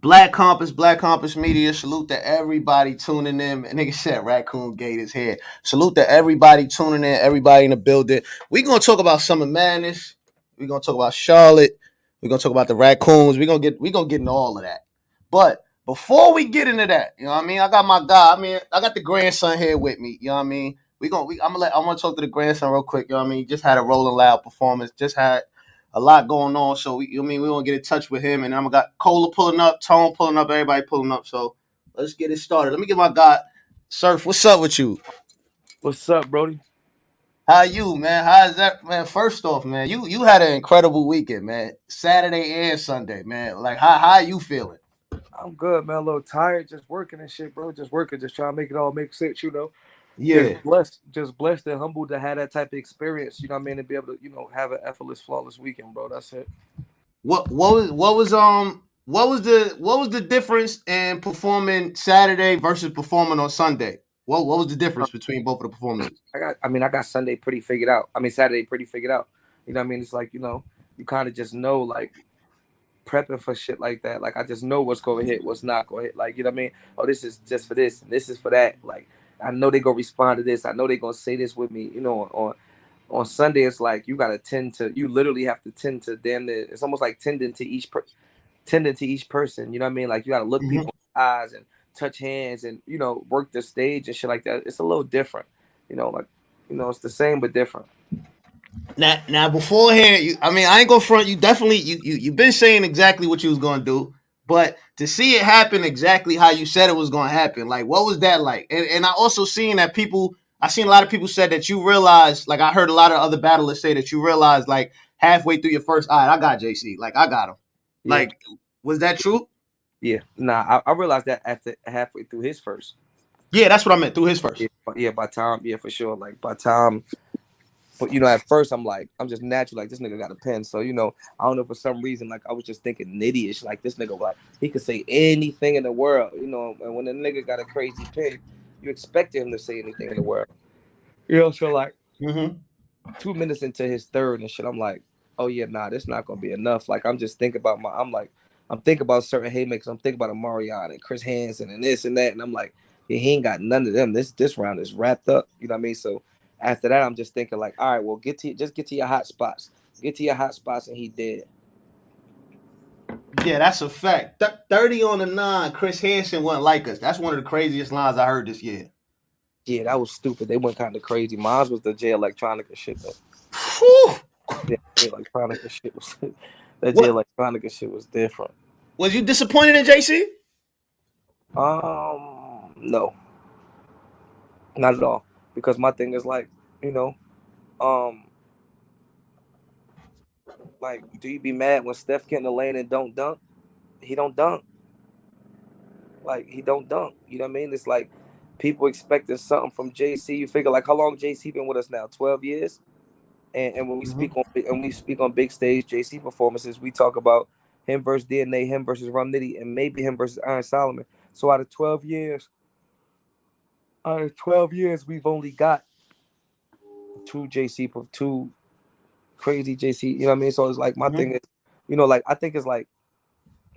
Black Compass, Black Compass Media. Salute to everybody tuning in. And nigga said Raccoon Gate is here. Salute to everybody tuning in, everybody in the building. we gonna talk about Summer Madness. we gonna talk about Charlotte. we gonna talk about the raccoons. we gonna get we gonna get into all of that. But before we get into that, you know what I mean? I got my guy. I mean, I got the grandson here with me. You know what I mean? We gonna we, I'm gonna let I'm gonna talk to the grandson real quick. You know what I mean? Just had a rolling loud performance. Just had a lot going on. So we, I mean, we want to get in touch with him, and I'm got Cola pulling up, Tone pulling up, everybody pulling up. So let's get it started. Let me get my guy, Surf. What's up with you? What's up, Brody? How you, man? How's that, man? First off, man, you you had an incredible weekend, man. Saturday and Sunday, man. Like, how how are you feeling? I'm good, man. A little tired, just working and shit, bro. Just working, just trying to make it all make sense, you know. Yeah. Just blessed, just blessed and humbled to have that type of experience. You know what I mean? To be able to, you know, have an effortless, flawless weekend, bro. That's it. What what was what was um what was the what was the difference in performing Saturday versus performing on Sunday? What what was the difference between both of the performances? I got I mean, I got Sunday pretty figured out. I mean Saturday pretty figured out. You know what I mean? It's like, you know, you kind of just know like prepping for shit like that. Like I just know what's gonna hit, what's not gonna hit. Like, you know what I mean? Oh, this is just for this and this is for that. Like I know they're gonna respond to this. I know they're gonna say this with me. You know, on on Sunday it's like you gotta tend to. You literally have to tend to damn near. It's almost like tending to each per, tending to each person. You know what I mean? Like you gotta look mm-hmm. people eyes and touch hands and you know work the stage and shit like that. It's a little different. You know, like you know, it's the same but different. Now, now beforehand, you, I mean, I ain't gonna front. You definitely, you, you, you've been saying exactly what you was gonna do. But to see it happen exactly how you said it was going to happen, like what was that like? And, and I also seen that people, I seen a lot of people said that you realized, like I heard a lot of other battlers say that you realized, like halfway through your first, eye, I got JC, like I got him. Yeah. Like, was that true? Yeah, nah, I, I, realized that after halfway through his first. Yeah, that's what I meant through his first. Yeah, yeah by time, yeah, for sure. Like by time but you know, at first I'm like, I'm just natural, like this nigga got a pen. So you know, I don't know for some reason, like I was just thinking nitty-ish, like this nigga, like he could say anything in the world, you know. And when the nigga got a crazy pen, you expect him to say anything in the world. You know, so like mm-hmm. two minutes into his third and shit, I'm like, oh yeah, nah, this not gonna be enough. Like I'm just thinking about my, I'm like, I'm thinking about certain haymakers. I'm thinking about a Marion and Chris Hansen and this and that, and I'm like, yeah, he ain't got none of them. This this round is wrapped up. You know what I mean? So after that, I'm just thinking like, all right, well, get to just get to your hot spots, get to your hot spots, and he did. Yeah, that's a fact. Th- Thirty on the nine. Chris Hansen wasn't like us. That's one of the craziest lines I heard this year. Yeah, that was stupid. They went kind of crazy. Mine was the Jay Electronica shit though. Yeah, Jay Electronica shit was that Jay Electronica shit was different. Was you disappointed in JC? Um, no, not at all because my thing is like, you know, um, like, do you be mad when Steph get in the lane and don't dunk? He don't dunk. Like he don't dunk. You know what I mean? It's like people expecting something from JC. You figure like how long JC been with us now? Twelve years. And, and when we mm-hmm. speak on and we speak on big stage JC performances, we talk about him versus DNA, him versus Rum Nitty, and maybe him versus Iron Solomon. So out of twelve years, out of 12 years, we've only got two JC, two crazy JC. You know what I mean? So it's like my mm-hmm. thing is, you know, like I think it's like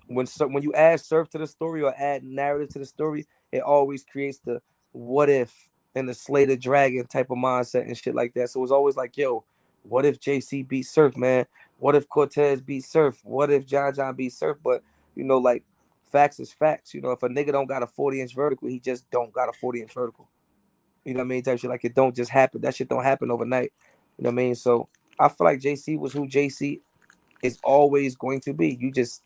when when you add surf to the story or add narrative to the story, it always creates the what if and the Slay the Dragon type of mindset and shit like that. So it's always like, yo, what if JC beat Surf, man? What if Cortez beat Surf? What if John John beat Surf? But you know, like facts is facts. You know, if a nigga don't got a 40 inch vertical, he just don't got a 40 inch vertical. You know what I mean? Type shit like it don't just happen. That shit don't happen overnight. You know what I mean? So I feel like JC was who JC is always going to be. You just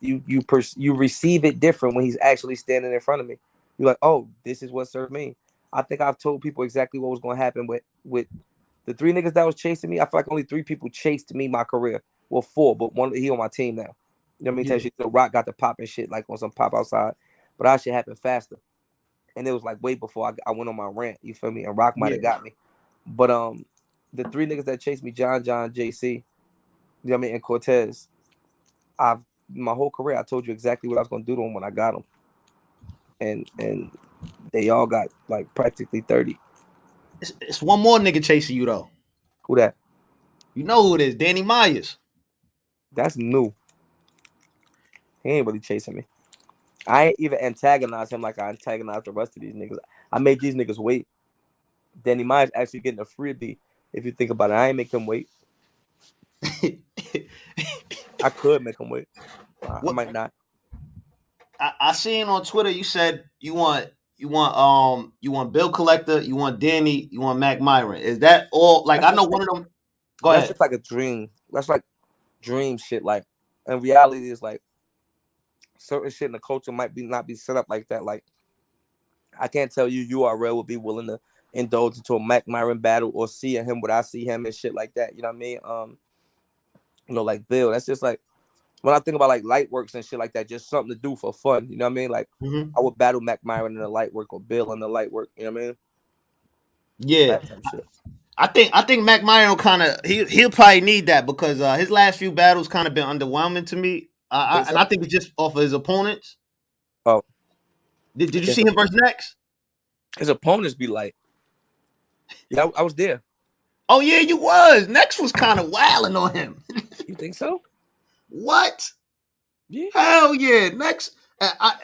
you you pers- you receive it different when he's actually standing in front of me. You're like, oh, this is what served me. I think I've told people exactly what was going to happen with with the three niggas that was chasing me. I feel like only three people chased me my career. Well, four, but one he on my team now. You know what I mean? Yeah. Tell you, the Rock got the pop and shit like on some pop outside, but that shit happened faster, and it was like way before I, I went on my rant. You feel me? And Rock might have yeah. got me, but um, the three niggas that chased me, John, John, JC, you know what I mean, and Cortez, I've my whole career I told you exactly what I was gonna do to them when I got them, and and they all got like practically thirty. It's, it's one more nigga chasing you though. Who that? You know who it is? Danny Myers. That's new. He ain't really chasing me. I ain't even antagonize him like I antagonize the rest of these niggas. I made these niggas wait. Danny Myers actually getting a freebie. If you think about it, I ain't make him wait. I could make him wait. I, I might not. I, I seen on Twitter you said you want you want um you want Bill Collector, you want Danny, you want Mac Myron. Is that all? Like That's I know one like of them. Go that's ahead. just like a dream. That's like dream shit. Like in reality, is like certain shit in the culture might be not be set up like that. Like I can't tell you URL would be willing to indulge into a Mac Myron battle or seeing him what I see him and shit like that. You know what I mean? Um, you know, like Bill. That's just like when I think about like light works and shit like that, just something to do for fun. You know what I mean? Like Mhm. I would battle Mac Myron in the light work or Bill in the light work. You know what I mean? Yeah, That type of shit. I think I think Mac Myron kind of he he'll probably need that because uh, his last few battles kind of been underwhelming to me. Uh, I, Think and? I think it's just off of his opponents. Oh. Did, did you see him versus next? His opponents be like, yeah, I, I was there. Oh yeah, you was. Next was kind of wailing on him. You think so? what? Yeah. Hell yeah. Next, I,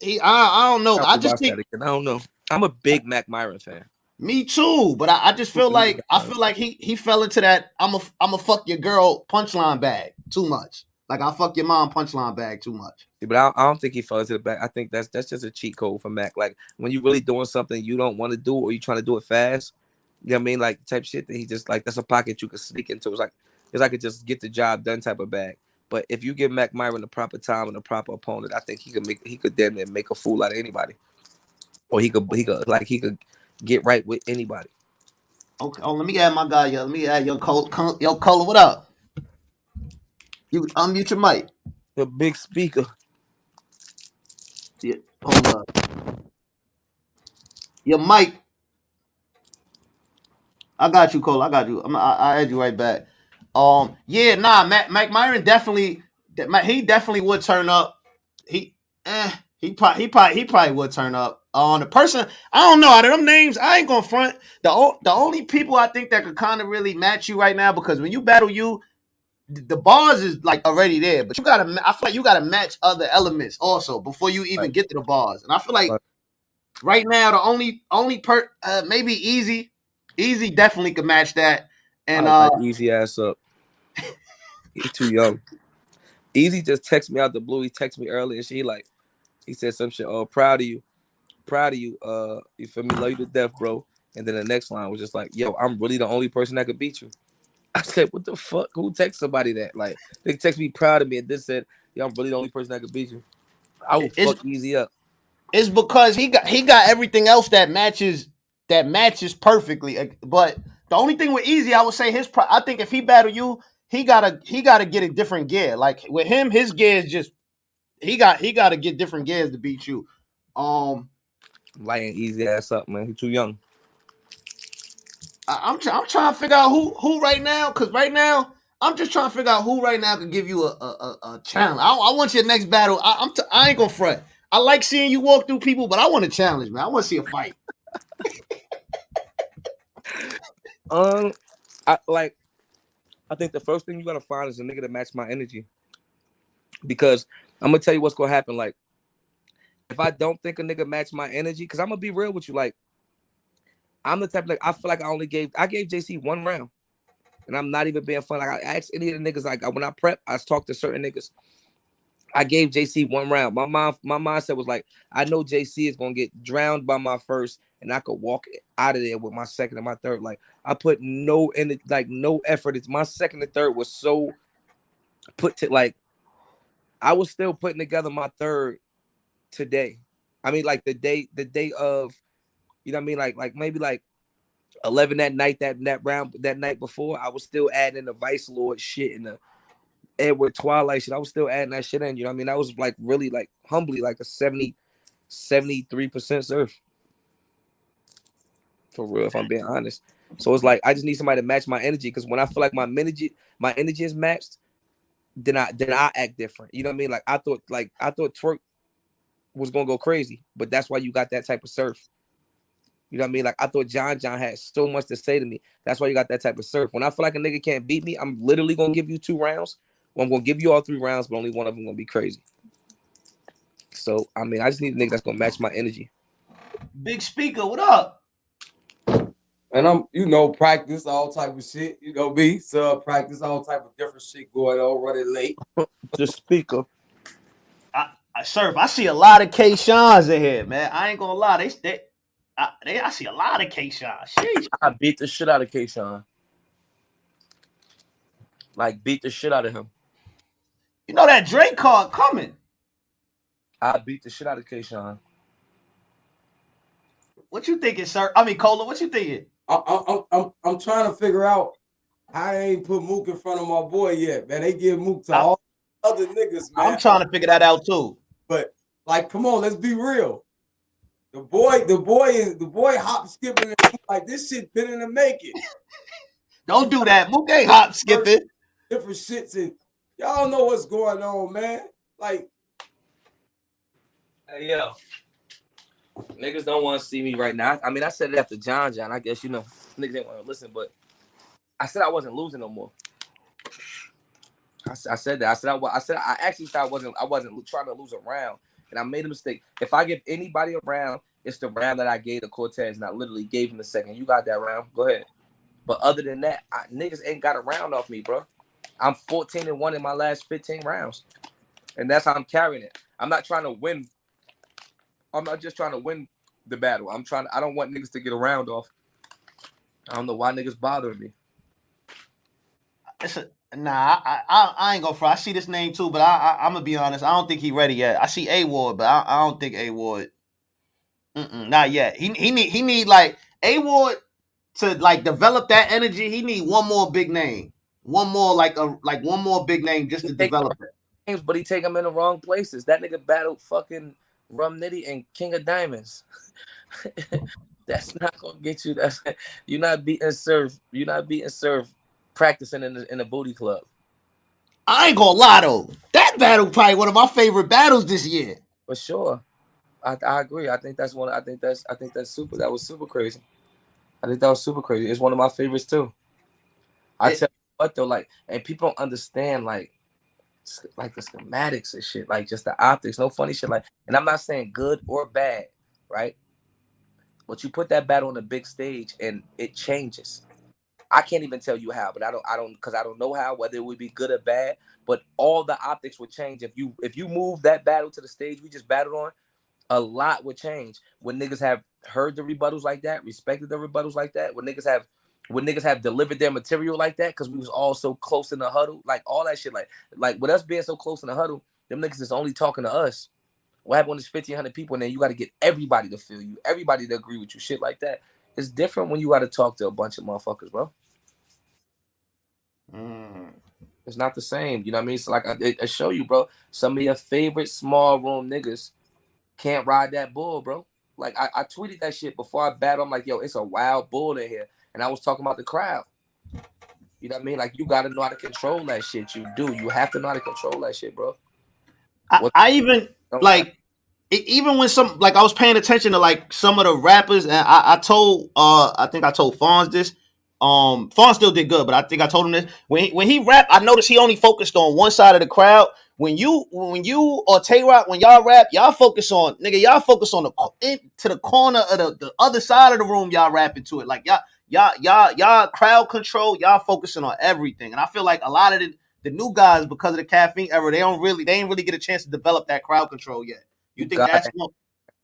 he, I I don't know. Have I just think. I don't know. I'm a big Mac Myron fan. me too, but I, I just feel like I feel like he he fell into that I'm a I'm a fuck your girl punchline bag too much. Like I fuck your mom punchline bag too much. Yeah, But I, I don't think he fell into the back. I think that's that's just a cheat code for Mac. Like when you're really doing something you don't want to do or you're trying to do it fast, you know what I mean? Like type shit that he just like that's a pocket you can sneak into. It's like it's like a just get the job done type of bag. But if you give Mac Myron the proper time and the proper opponent, I think he could make he could damn near make a fool out of anybody. Or he could he could like he could get right with anybody. Okay. Oh, let me add my guy. Yo, let me add your col col- yo color. What up? You unmute your mic. The big speaker. Yeah, hold up. Your mic. I got you, Cole. I got you. I'm, I, I add you right back. Um, yeah, nah, Mac, Mac Myron definitely. He definitely would turn up. He, eh, he probably, he probably, he probably would turn up. On the person, I don't know. Out of them names, I ain't gonna front. The the only people I think that could kind of really match you right now, because when you battle you, the bars is like already there, but you gotta. I feel like you gotta match other elements also before you even Right. get to the bars. And I feel like Right. right now the only only per uh, maybe easy, easy definitely could match that. And uh, easy ass up. He's too young. Easy just text me out the blue. He texted me earlier and she like he said some shit. Oh, proud of you. Proud of you. Uh you feel me? Love you to death, bro. And then the next line was just like, yo, I'm really the only person that could beat you. I said, what the fuck? Who text somebody that? Like they text me proud of me and this said, yo, I'm really the only person that could beat you. I will It's- fuck easy up. it's because he got he got everything else that matches that matches perfectly. But the only thing with Easy, I would say his. Pro- I think if he battle you, he gotta he gotta get a different gear. Like with him, his gear is just he got he got to get different gears to beat you. Um, Lighting easy ass up, man. He's too young. I, I'm try- I'm trying to figure out who who right now because right now. I'm just trying to figure out who right now can give you a a, a, a challenge. I, I want your next battle. I, I'm t- I ain't gonna fret. I like seeing you walk through people, but I want a challenge, man. I want to see a fight. Um, I like. I think the first thing you gotta find is a nigga to match my energy. Because I'm gonna tell you what's gonna happen. Like, if I don't think a nigga match my energy, because I'm gonna be real with you. Like, I'm the type like I feel like I only gave I gave JC one round, and I'm not even being fun. Like I asked any of the niggas. Like when I prep, I talked to certain niggas. I gave JC one round. My mind, my mindset was like, I know JC is gonna get drowned by my first, and I could walk out of there with my second and my third. Like I put no in like no effort. It's my second and third was so put to like I was still putting together my third today. I mean, like the day, the day of, you know what I mean? Like, like maybe like 11 that night, that that round, that night before, I was still adding the Vice Lord shit and the Edward Twilight shit. I was still adding that shit in, you know what I mean? I was like really like humbly like a 70, 73% surf. For real, if I'm being honest. So it's like I just need somebody to match my energy because when I feel like my energy, my energy is matched, then I then I act different. You know what I mean? Like I thought, like I thought Twork was gonna go crazy, but that's why you got that type of surf. You know what I mean? Like I thought John John had so much to say to me. That's why you got that type of surf. When I feel like a nigga can't beat me, I'm literally gonna give you two rounds. Well, I'm gonna give you all three rounds, but only one of them gonna be crazy. So I mean, I just need a nigga that's gonna match my energy. Big speaker, what up? And I'm, you know, practice all type of shit. You know me, so practice all type of different shit going on, running late. The speaker. I, I surf. I see a lot of K Shans in here, man. I ain't gonna lie. They, they, I, they, I see a lot of K Shans. Sheesh. I beat the shit out of Kayshawn. Like beat the shit out of him. You know that Drake card coming. I beat the shit out of Kayshawn. What you thinking, sir? I mean, Cola, what you thinking? I, I, I'm, I'm, I'm trying to figure out I ain't put Mook in front of my boy yet, man. They give Mook to I'm- all other niggas, man. I'm trying to figure that out too. But like, come on, let's be real. The boy, the boy is the boy hop skipping and like this shit been in the making. Don't do that. Mook ain't hop skipping. Different shits and y'all know what's going on, man. Like, Hey yo. Niggas don't want to see me right now. I mean, I said it after John John. I guess you know niggas didn't want to listen, but I said I wasn't losing no more. I said that. I said I, I said I actually thought I wasn't I wasn't trying to lose a round, and I made a mistake. If I give anybody a round, it's the round that I gave to Cortez, and I literally gave him the second. You got that round? Go ahead. But other than that, I, niggas ain't got a round off me, bro. I'm 14 and one in my last 15 rounds, and that's how I'm carrying it. I'm not trying to win. I'm not just trying to win the battle. I'm trying. I don't want niggas to get a round off. I don't know why niggas bothering me. It's a, nah, I, I, I ain't gonna fry. I see this name too, but I, I, I'm gonna be honest. I don't think he ready yet. I see A Ward, but I, I don't think A Ward. Not yet. He, he need, he need like A Ward to like develop that energy. He need one more big name, one more like a like one more big name just to develop it. Games, but he take them in the wrong places. That nigga battled fucking Rum Nitty and King of Diamonds. That's not gonna get you. That's you're not beating serve. You're not beating serve. Practicing in the, in a booty club I ain't gonna lie though. That battle probably one of my favorite battles this year. for sure. I, I agree. I think that's one. I think that's. I think that's super. That was super crazy. I think that was super crazy. It's one of my favorites too. I It- tell you what though, like, and people don't understand like, like the schematics and shit, like just the optics. No funny shit. Like, and I'm not saying good or bad, right? But you put that battle on the big stage and it changes. I can't even tell you how, but I don't, I don't, because I don't know how whether it would be good or bad. But all the optics would change if you if you move that battle to the stage we just battled on. A lot would change when niggas have heard the rebuttals like that, respected the rebuttals like that. When niggas have when niggas have delivered their material like that, because we was all so close in the huddle, like all that shit, like like with us being so close in the huddle, them niggas is only talking to us. What happened when there's 1,500 people and then you got to get everybody to feel you, everybody to agree with you, shit like that. It's different when you got to talk to a bunch of motherfuckers, bro. Mm. It's not the same. You know what I mean? It's like I, I show you, bro. Some of your favorite small room niggas can't ride that bull, bro. Like I, I tweeted that shit before I battled. I'm like, yo, it's a wild bull in here. And I was talking about the crowd. You know what I mean? Like you gotta know how to control that shit. You do. You have to know how to control that shit, bro. I, I even like e- even when some like I was paying attention to like some of the rappers, and I, I told uh I think I told Fonz this. Um, Fonz still did good, but I think I told him this when he, when he rap. I noticed he only focused on one side of the crowd. When you when you or Tay Roc when y'all rap, y'all focus on nigga. Y'all focus on the in, to the corner of the, the other side of the room. Y'all rapping to it like y'all y'all y'all y'all crowd control. Y'all focusing on everything, and I feel like a lot of the the new guys because of the caffeine era, they don't really they ain't really get a chance to develop that crowd control yet. You think Got that's one?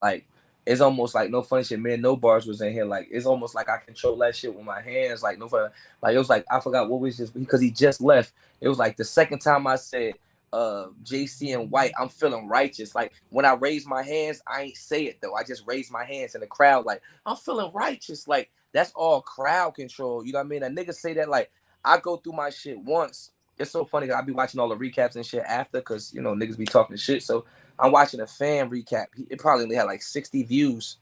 like it's almost like no funny shit. Man, no bars was in here. Like it's almost like I control that shit with my hands. Like no funny. Like it was like I forgot what was just because he just left. It was like the second time I said uh JC and White, I'm feeling righteous. Like when I raise my hands, I ain't say it though. I just raise my hands in the crowd, like I'm feeling righteous. Like that's all crowd control. You know what I mean? A nigga say that like I go through my shit once. It's so funny. I be watching all the recaps and shit after, cause you know niggas be talking shit. So I'm watching a fan recap. He, it probably only had like 60 views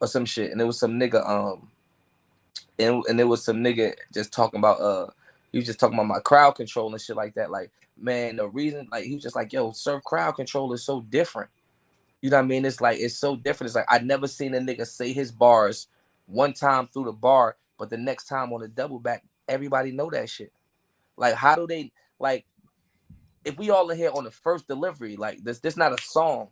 or some shit, and it was some nigga um, and and it was some nigga just talking about uh, he was just talking about my crowd control and shit like that. Like man, the reason like he was just like yo, surf crowd control is so different. You know what I mean? It's like it's so different. It's like I never seen a nigga say his bars one time through the bar, but the next time on the double back, everybody know that shit. Like how do they like? If we all in here on the first delivery, like this, this not a song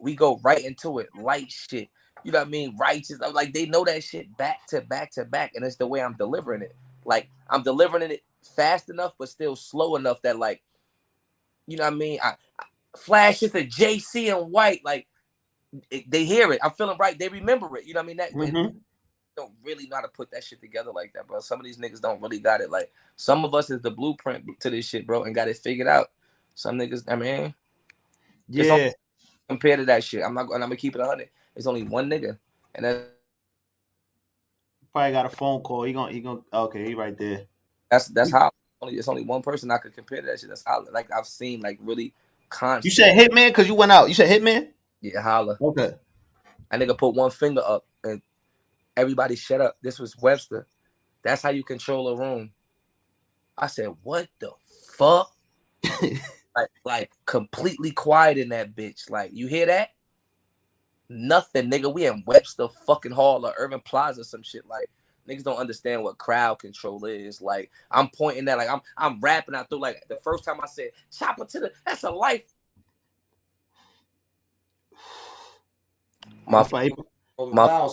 we go right into it, light shit. You know what I mean? Righteous. I'm Like they know that shit back to back to back, and it's the way I'm delivering it. Like I'm delivering it fast enough, but still slow enough that like, you know what I mean? I, I flash is a JC and white, like it, they hear it. I'm feeling right. They remember it. You know what I mean? That Mhm. Don't really know how to put that shit together like that, bro. Some of these niggas don't really got it. Like some of us is the blueprint to this shit, bro, and got it figured out. Some niggas, I mean, Yeah. compared to that shit, I'm not. And I'm gonna keep it hundred. It's only one nigga, and that, Probably got a phone call. He gonna he gonna okay, he right there. that's that's how. Only it's only one person I could compare to that shit. That's how. Like I've seen like really constant. You said Hitman because you went out. You said Hitman? yeah, holla. Okay. That nigga put one finger up and everybody shut up. This was Webster. That's how you control a room. I said, what the fuck? like, like completely quiet in that bitch. Like, you hear that? Nothing, nigga. We in Webster fucking Hall or Urban Plaza, some shit. Like, niggas don't understand what crowd control is. Like, I'm pointing that, like, I'm I'm rapping out through. Like, the first time I said, chopper to the, that's a life. My Probably- My-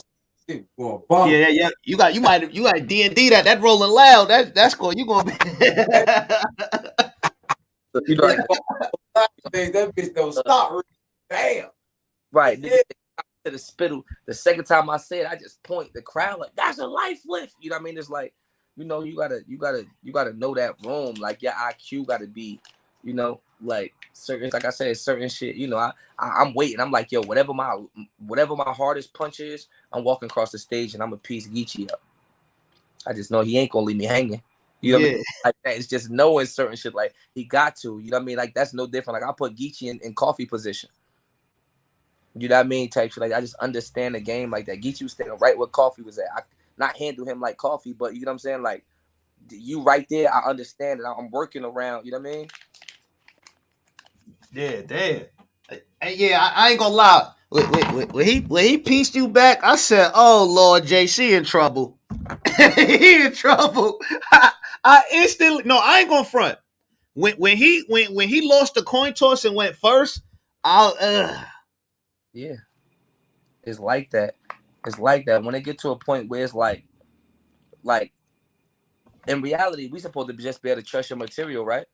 Loud shit going bump. yeah, yeah, yeah. You got you might you got D and D that that rolling loud. That that's cool. You gonna be you know, like, Thing, that bitch don't stop. Damn. Right. Yeah. To the spittle. The second time I said, I just point the crowd like that's a life lift. You know what I mean? It's like, you know, you gotta, you gotta, you gotta know that room. Like your IQ gotta be, you know, like certain. Like I said, certain shit. You know, I, I I'm waiting. I'm like, yo, whatever my, whatever my hardest punch is, I'm walking across the stage and I'm a piece Geechi up. I just know he ain't gonna leave me hanging. You know what I mean? like that. It's just knowing certain shit. Like he got to, you know what I mean? Like that's no different. Like I put Geechi in, in coffee position. You know what I mean? Type shit. Like I just understand the game like that. Geechi was standing right where coffee was at. I not handle him like coffee, but you know what I'm saying? Like you right there, I understand it. I'm working around, you know what I mean? Yeah, damn. And yeah, I, I ain't gonna lie. When, when, when- when he when he pieced you back, I said, "Oh Lord, JC in trouble. he in trouble." I, I instantly no, I ain't gonna front. When when he when when he lost the coin toss and went first, I uh, Yeah. It's like that. It's like that. When they get to a point where it's like, like, in reality, we supposed to just be able to trust your material, right?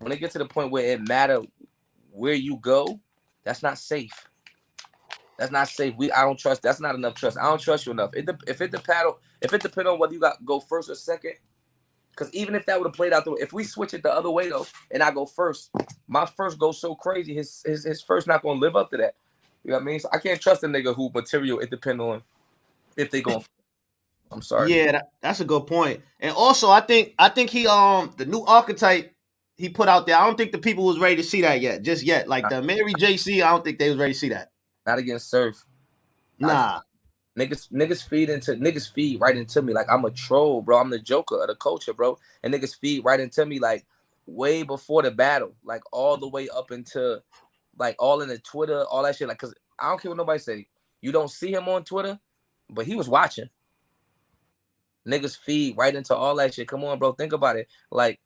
When they get to the point where it matter where you go, that's not safe. That's not safe. We I don't trust. That's not enough trust. I don't trust you enough. It de- if it depend if it depend on whether you got go first or second, because even if that would have played out the way, if we switch it the other way though, and I go first, my first goes so crazy. His his his first not gonna live up to that. You know what I mean? So I can't trust a nigga who material it depend on if they going. I'm sorry. yeah, that, that's a good point. And also, I think I think he um the new archetype he put out there. I don't think the people was ready to see that yet, just yet. Like the Mary JC, I don't think they was ready to see that. Not against Surf. Nah, Niggas, niggas feed into niggas feed right into me like I'm a troll, bro. I'm the joker of the culture, bro. And niggas feed right into me like way before the battle, like all the way up into like all in the Twitter, all that shit. Like, cause I don't care what nobody say. You don't see him on Twitter, but he was watching. Niggas feed right into all that shit. Come on, bro. Think about it. Like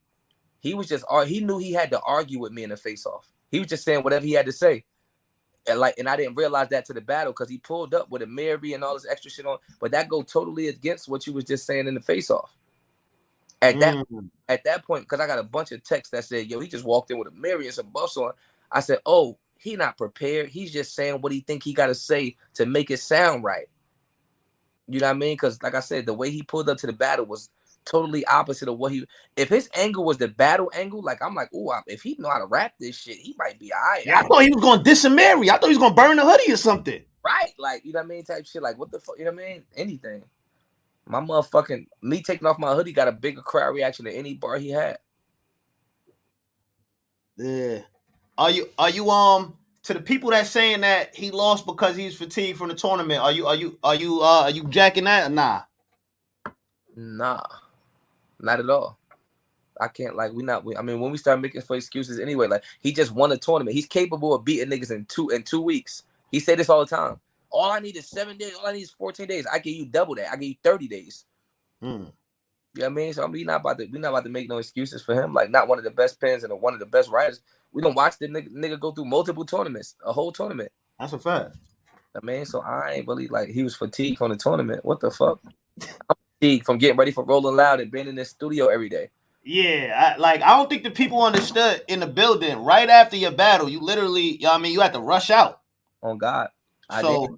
he was just he knew he had to argue with me in the face off. He was just saying whatever he had to say. And like, and I didn't realize that to the battle because he pulled up with a Mary and all this extra shit on. But that go totally against what you was just saying in the face off. At that Mm. at that point, because I got a bunch of texts that said, "Yo, he just walked in with a Mary and some buffs on." I said, "Oh, he not prepared. He's just saying what he think he got to say to make it sound right." You know what I mean? Because like I said, the way he pulled up to the battle was totally opposite of what he. If his angle was the battle angle, like I'm like, "Ooh, if he know how to rap this shit, he might be alright." Yeah, I thought he was going to diss and Mary. I thought he was going to burn the hoodie or something. right? Like, you know what I mean? Type shit. Like, what the fuck? You know what I mean? Anything. My motherfucking me taking off my hoodie got a bigger crowd reaction than any bar he had. Yeah. Are you are you um to the people that saying that he lost because he's fatigued from the tournament? Are you are you are you uh are you jacking that or nah? Nah, not at all. I can't like we not. We, I mean, when we start making for excuses anyway, like he just won a tournament. He's capable of beating niggas in two in two weeks. He said this all the time. All I need is seven days. All I need is fourteen days. I give you double that. I give you thirty days. Hmm. You know what I mean? So I mean, we not about to we not about to make no excuses for him. Like not one of the best pens and one of the best writers. We don't watch the nigga, nigga go through multiple tournaments, a whole tournament. That's a fact. I mean, so I ain't really like he was fatigued from the tournament. What the fuck? I'm from getting ready for Rolling Loud and being in this studio every day. Yeah, I, like I don't think the people understood in the building right after your battle. You literally, you know what I mean, you had to rush out. On God, I So did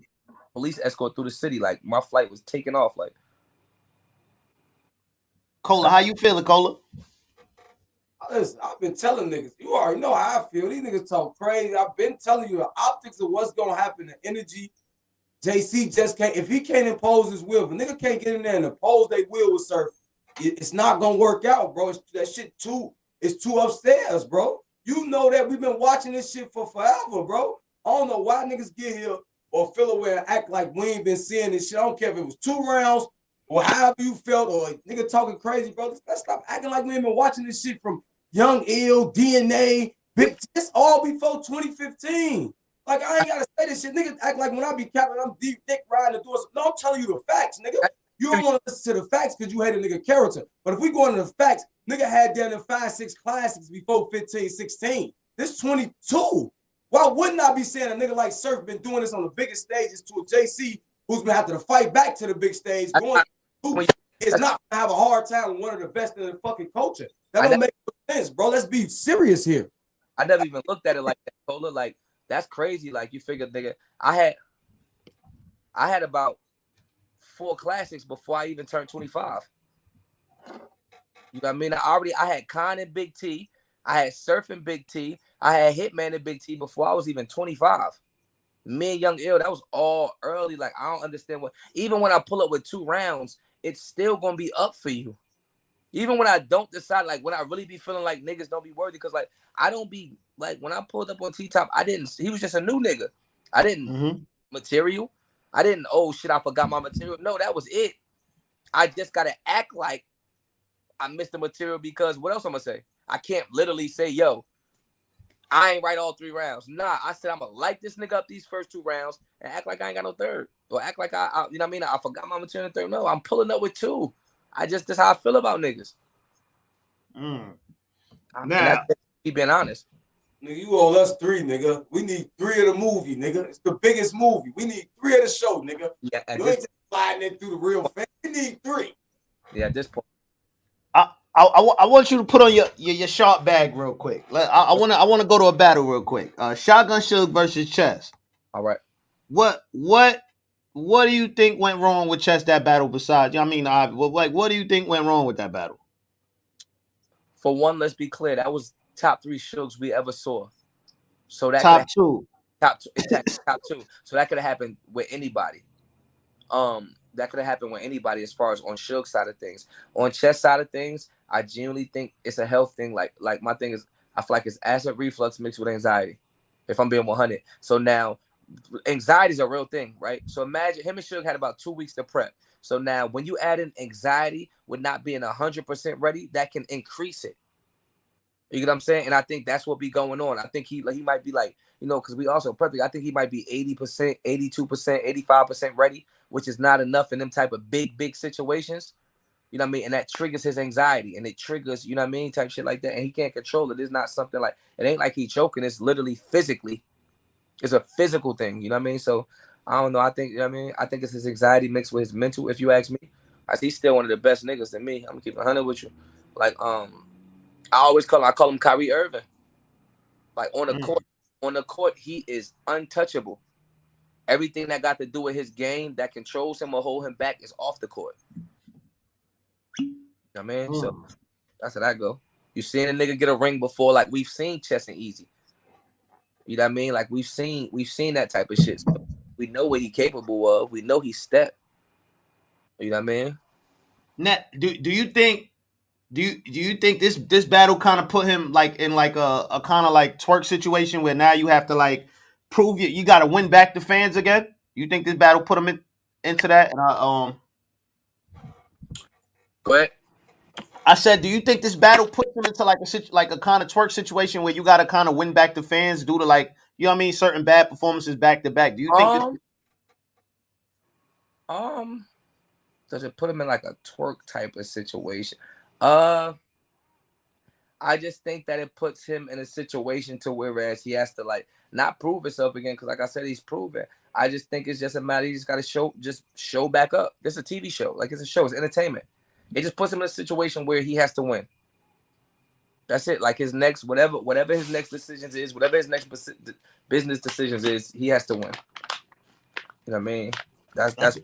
police escort through the city. Like my flight was taking off. Like Cola, how you feeling, Cola? Listen, I've been telling niggas, you already know how I feel. These niggas talk crazy. I've been telling you the optics of what's gonna happen, the energy. JC just can't, if he can't impose his will, if a nigga can't get in there and impose their will with surf, it- it's not gonna work out, bro. It's, that shit too, it's too upstairs, bro. You know that we've been watching this shit for forever, bro. I don't know why niggas get here or feel away and act like we ain't been seeing this shit. I don't care if it was two rounds or however you felt or nigga talking crazy, bro. Let's stop acting like we ain't been watching this shit from Young Ill, DNA. It's all before 2015. Like I ain't gotta say this shit. Niggas act like when I be capping, I'm deep dick riding the doors. No, I'm telling you the facts, nigga. You don't want to listen to the facts because you hate a nigga character. But if we go into the facts, nigga had down in five, six classics before 15, 16. This 22. Why wouldn't I be saying a nigga like Surf been doing this on the biggest stages to a JC who's been having to fight back to the big stage, going who is not gonna have a hard time with one of the best in the fucking culture. That don't make no sense, bro. Let's be serious here. I never even looked at it like that. Cola, like that's crazy. Like you figure, nigga, I had, I had about four classics before I even turned 25. You know what I mean? I already I had Con and Big T, I had Surfing Big T, I had Hitman and Big T before I was even 25. Me and Young Ill, that was all early. Like I don't understand what. Even when I pull up with two rounds, it's still gonna be up for you. Even when I don't decide, like when I really be feeling like niggas don't be worthy, because like I don't be like when I pulled up on T Top, I didn't. He was just a new nigga. I didn't Mm-hmm. material. I didn't. Oh shit, I forgot my material. No, that was it. I just gotta act like I missed the material because what else I'm gonna say? I can't literally say, yo, I ain't right all three rounds. Nah, I said I'm gonna light this nigga up these first two rounds and act like I ain't got no third, or act like I, I you know what I mean? I forgot my material in third. No, I'm pulling up with two. I just that's how I feel about niggas. Mm. I mean, just me being honest. Nigga, you owe us three, nigga. We need three of the movie, nigga. It's the biggest movie. We need three of the show, nigga. Yeah, at You this, ain't just sliding it through the real fan. We need three. yeah, at this point. I, I, wa- I want you to put on your, your, your sharp bag real quick. Let- I, I want to I want to go to a battle real quick. Uh, Shotgun Suge versus Chess. All right. What what what do you think went wrong with Chess that battle? Besides, you know I mean, I, well, like, what do you think went wrong with that battle? For one, let's be clear, that was top three shows we ever saw. So that Top two. top two, exactly, top two. So that could have happened with anybody. Um, that could have happened with anybody as far as on Suge side of things. On chess side of things, I genuinely think it's a health thing. Like, like my thing is, I feel like it's acid reflux mixed with anxiety. If I'm being 100, so now anxiety is a real thing, right? So imagine him and Suge had about two weeks to prep. So now, when you add in anxiety with not being hundred percent ready, that can increase it. You get what I'm saying? And I think that's what be going on. I think he like he might be like, you know, because we also perfect. I think he might be 80%, 82%, 85% ready, which is not enough in them type of big, big situations. You know what I mean? And that triggers his anxiety and it triggers, you know what I mean, type shit like that. And he can't control it. It's not something like it ain't like he choking, it's literally physically. It's a physical thing, you know what I mean? So I don't know. I think, you know what I mean? I think it's his anxiety mixed with his mental, if you ask me. I see he's still one of the best niggas than me. I'm gonna keep 100 with you. Like, um, I always call him, I call him Kyrie Irving. Like on the Mm. court, on the court, he is untouchable. Everything that got to do with his game that controls him or hold him back is off the court. You know I mean? So Mm. that's how that go. You seen a nigga get a ring before, like we've seen Chess and Easy. You know what I mean? Like we've seen we've seen that type of shit. So we know what he capable of. We know he's step. You know what I mean? Net, do do you think do you do you think this this battle kind of put him like in like a, a kind of like Twork situation where now you have to like prove you you got to win back the fans again? You think this battle put him in, into that? And I, um, Go ahead. I said, do you think this battle puts him into like a situ- like a kind of Twork situation where you got to kind of win back the fans due to like you know what I mean certain bad performances back to back? Do you think? Um, um, does it put him in like a Twork type of situation? Uh, I just think that it puts him in a situation to whereas he has to like not prove himself again because like I said he's proven. I just think it's just a matter he just got to show just show back up. This is a TV show, like it's a show, it's entertainment. It just puts him in a situation where he has to win. That's it. Like his next whatever whatever his next decisions is, whatever his next business decisions is, he has to win. You know what I mean? That's that's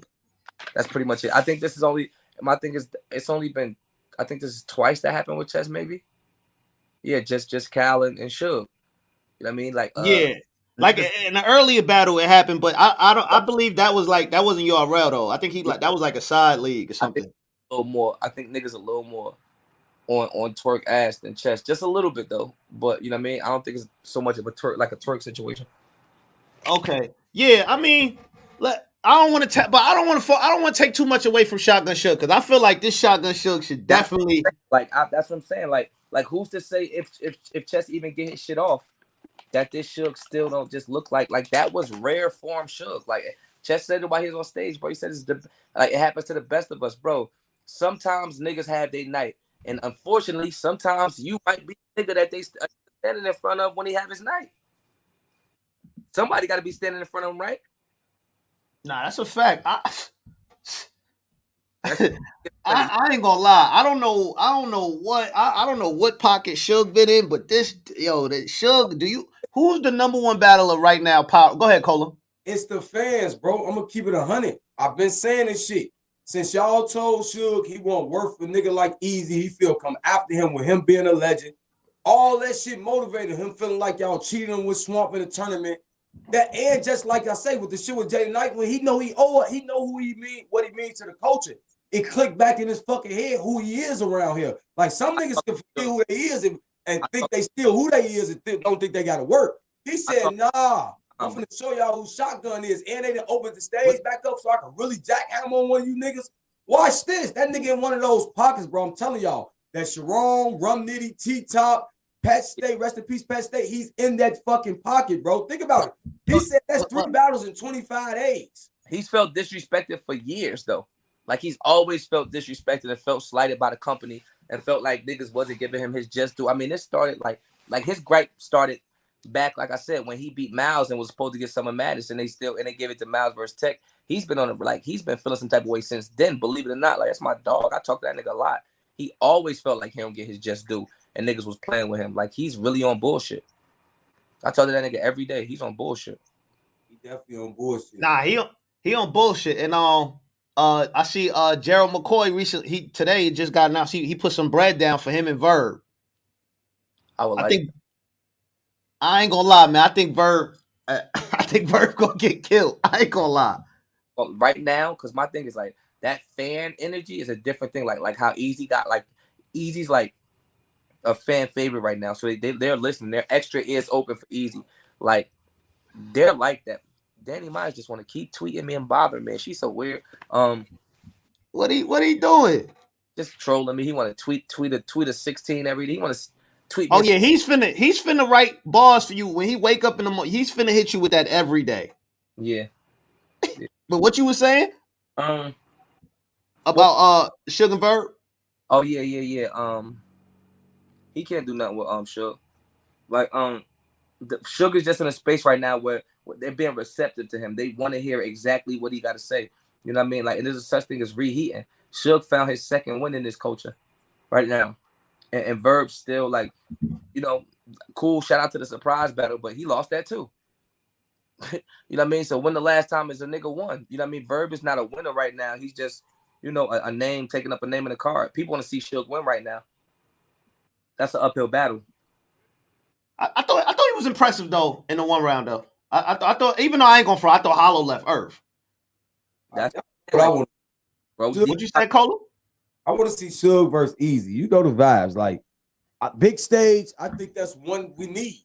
that's pretty much it. I think this is only my thing is it's only been I think this is twice that happened with chess maybe. Yeah, just just Cal and, and Suge. You know what I mean? Like uh, yeah. Like in the earlier battle, it happened, but I I don't I believe that was like that wasn't URL though. I think he like that was like a side league or something. A little more. I think niggas a little more on on Twork ass than chess, just a little bit though. But you know what I mean. I don't think it's so much of a Twork like a Twork situation. Okay. Yeah. I mean, let I don't want to, ta- but I don't want to. I don't want to take too much away from Shotgun Suge because I feel like this Shotgun Suge should definitely like. I, that's what I'm saying. Like, like who's to say if if if Chess even get his shit off, that this Suge still don't just look like like that was rare form Suge. Like Chess said it while he was on stage, bro. He said it's the like it happens to the best of us, bro. Sometimes niggas have their night. And unfortunately, sometimes you might be the nigga that they uh, standing in front of when he have his night. Somebody got to be standing in front of him, right? Nah, that's a fact. I, I, I, ain't gonna lie. I don't know. I don't know what. I, I don't know what pocket Suge been in, but this yo, that Suge. Do you? Who's the number one battler right now? Power. Go ahead, Cola. It's the fans, bro. I'm gonna keep it a hundred. I've been saying this shit. Since y'all told Suge he won't work for nigga like Easy, he feel come after him with him being a legend. All that shit motivated him feeling like y'all cheating him with Swamp in the tournament. That and just like I say with the shit with Jay Knight, when he know he owe he know who he mean, what he means to the culture. It clicked back in his fucking head who he is around here. Like some niggas can forget who they is and, and think they still who they is and th- don't think they gotta work. He said, nah, I'm gonna show y'all who shotgun is, and they done opened the stage back up so I can really jackhammer on one of you niggas. Watch this. That nigga in one of those pockets, bro. I'm telling y'all. That Sharon, Rum Nitty, T Top, Pat Stay, rest in peace, Pat Stay. He's in that fucking pocket, bro. Think about it. He said that's three battles in 25 days. He's felt disrespected for years, though. Like he's always felt disrespected and felt slighted by the company and felt like niggas wasn't giving him his just due. I mean, it started like like his gripe started back, like I said, when he beat Miles and was supposed to get Summer Madness, and they still and they gave it to Miles versus Tech. He's been on it like he's been feeling some type of way since then. Believe it or not, like that's my dog. I talk to that nigga a lot. He always felt like he don't get his just due, and niggas was playing with him. Like he's really on bullshit. I talk to that nigga every day. He's on bullshit. He definitely on bullshit. Nah, he he on bullshit, and um. Uh, I see. Uh, Gerald McCoy recently. He today just got announced. He, he put some bread down for him and Verb. I would. I like think I ain't gonna lie, man. I think Verb, uh, I think Verb gonna get killed. I ain't gonna lie. Well, right now, because my thing is like that fan energy is a different thing. Like like how Easy got like Easy's like a fan favorite right now. So they, they they're listening. Their extra ears open for Easy. Like they're like that. Danny Myers just want to keep tweeting me and bothering me. She's so weird. Um, what he what he doing? Just trolling me. He want to tweet tweet a tweet a sixteen every day. He want to tweet. Oh yeah, he's finna he's finna write bars for you when he wake up in the morning. He's finna hit you with that every day. Yeah. yeah. but what you were saying? Um. About uh Sugar Verb? Oh yeah, yeah, yeah. Um, he can't do nothing with um Sugar. Like um, the Sugar's just in a space right now where, where they're being receptive to him. They want to hear exactly what he got to say. You know what I mean? Like, and there's a such thing as reheating. Suge found his second win in this culture right now and, and Verb still like, you know, cool. Shout out to the surprise battle, but he lost that too. you know what I mean? So when the last time is a nigga won? You know what I mean? Verb is not a winner right now. He's just, you know, a, a name taking up a name in the card. People want to see Suge win right now. That's an uphill battle. I, I, thought I thought he was impressive though in the one round though. I, I, I thought even though I ain't going for, I thought Hollow left Earth. That's what I want. Bro, what you say, Colo? I want to see Suge versus Easy. You know the vibes. Like uh, big stage, I think that's one we need.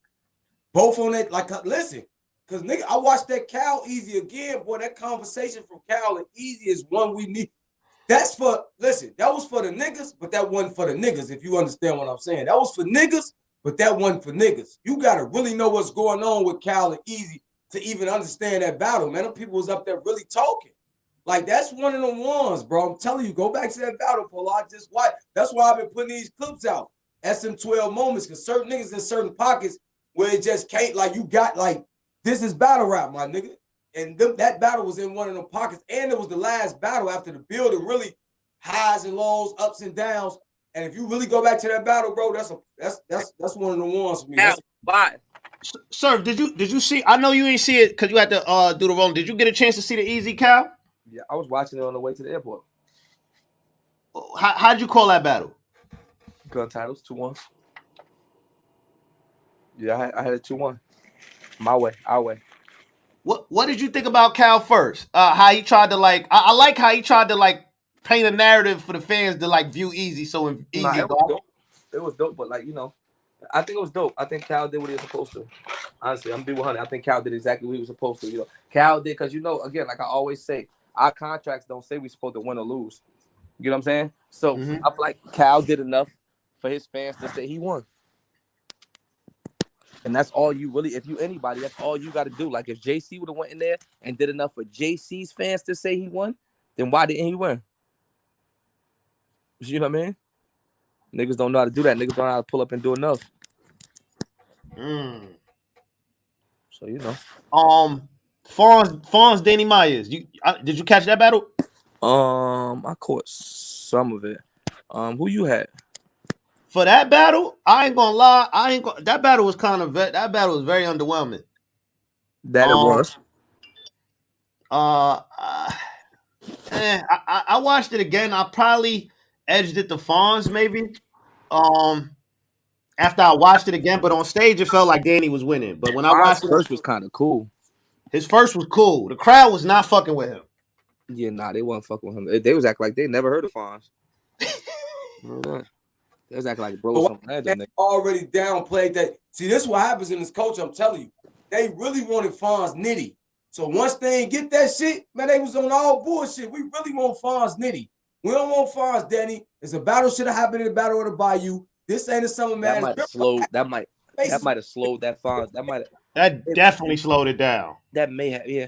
Both on that. Like, uh, listen, because nigga, I watched that Cal Easy again. Boy, that conversation from Cal and Easy is one we need. That's for listen. That was for the niggas, but that wasn't for the niggas. If you understand what I'm saying, that was for niggas, but that wasn't for niggas. You gotta really know what's going on with Cal and Easy to even understand that battle, man. Them people was up there really talking. Like that's one of the ones, bro. I'm telling you, go back to that battle, Paul. I just why that's why I've been putting these clips out. SM12 moments because certain niggas in certain pockets where it just can't like you got like this is battle rap, my nigga. And them, that battle was in one of them pockets, and it was the last battle after the building really highs and lows, ups and downs. And if you really go back to that battle, bro, that's a that's that's that's one of the ones for me. Now, That's- why? S- Sir, did you did you see? I know you ain't see it because you had to uh do the rolling. Did you get a chance to see the Eazy Cal? Yeah, I was watching it on the way to the airport. How how'd you call that battle? Gun titles, 2 1. Yeah, I had, I had a 2 1. My way, our way. What what did you think about Cal first? Uh, how he tried to like? I, I like how he tried to like paint a narrative for the fans to like view Eazy. So in, Eazy, Nah, it, was dope. it was dope, but like, you know, I think it was dope. I think Cal did what he was supposed to. Honestly, I'm be 100. I think Cal did exactly what he was supposed to. You know, Cal did because you know, again, like I always say, our contracts don't say we're supposed to win or lose. You know what I'm saying? So Mhm. I feel like Cal did enough for his fans to say he won. And that's all you really, if you anybody, that's all you got to do. Like if JC would have went in there and did enough for JC's fans to say he won, then why didn't he win? You know what I mean? Niggas don't know how to do that. Niggas don't know how to pull up and do enough. Mm. So you know. Um, Fonz Fonz Danny Myers. You uh, did you catch that battle? Um, I caught some of it. Um, who you had? For that battle, I ain't gonna lie. I ain't gonna, that battle was kind of that battle was very underwhelming. That Um, it was. Uh, uh eh, I, I watched it again. I probably edged it to Fonz maybe. Um, after I watched it again, but on stage it felt like Danny was winning. But when I watched it, first was kind of cool. his first was cool. The crowd was not fucking with him. Yeah, nah, they wasn't fucking with him. They, they was acting like they never heard of Fonz. Remember that? They was acting like bro But was some They already downplayed that. See, this what happens in this culture. I'm telling you, they really wanted Fonz nitty. So once they ain't get that shit, man, they was on all bullshit. We really want Fonz nitty. We don't want Fonz, Danny. It's a battle should have happened in the battle of the Bayou. This ain't a summer That might have slowed. That might. That might have slowed that Fonz. That might. That definitely slowed it down. That may have. Yeah.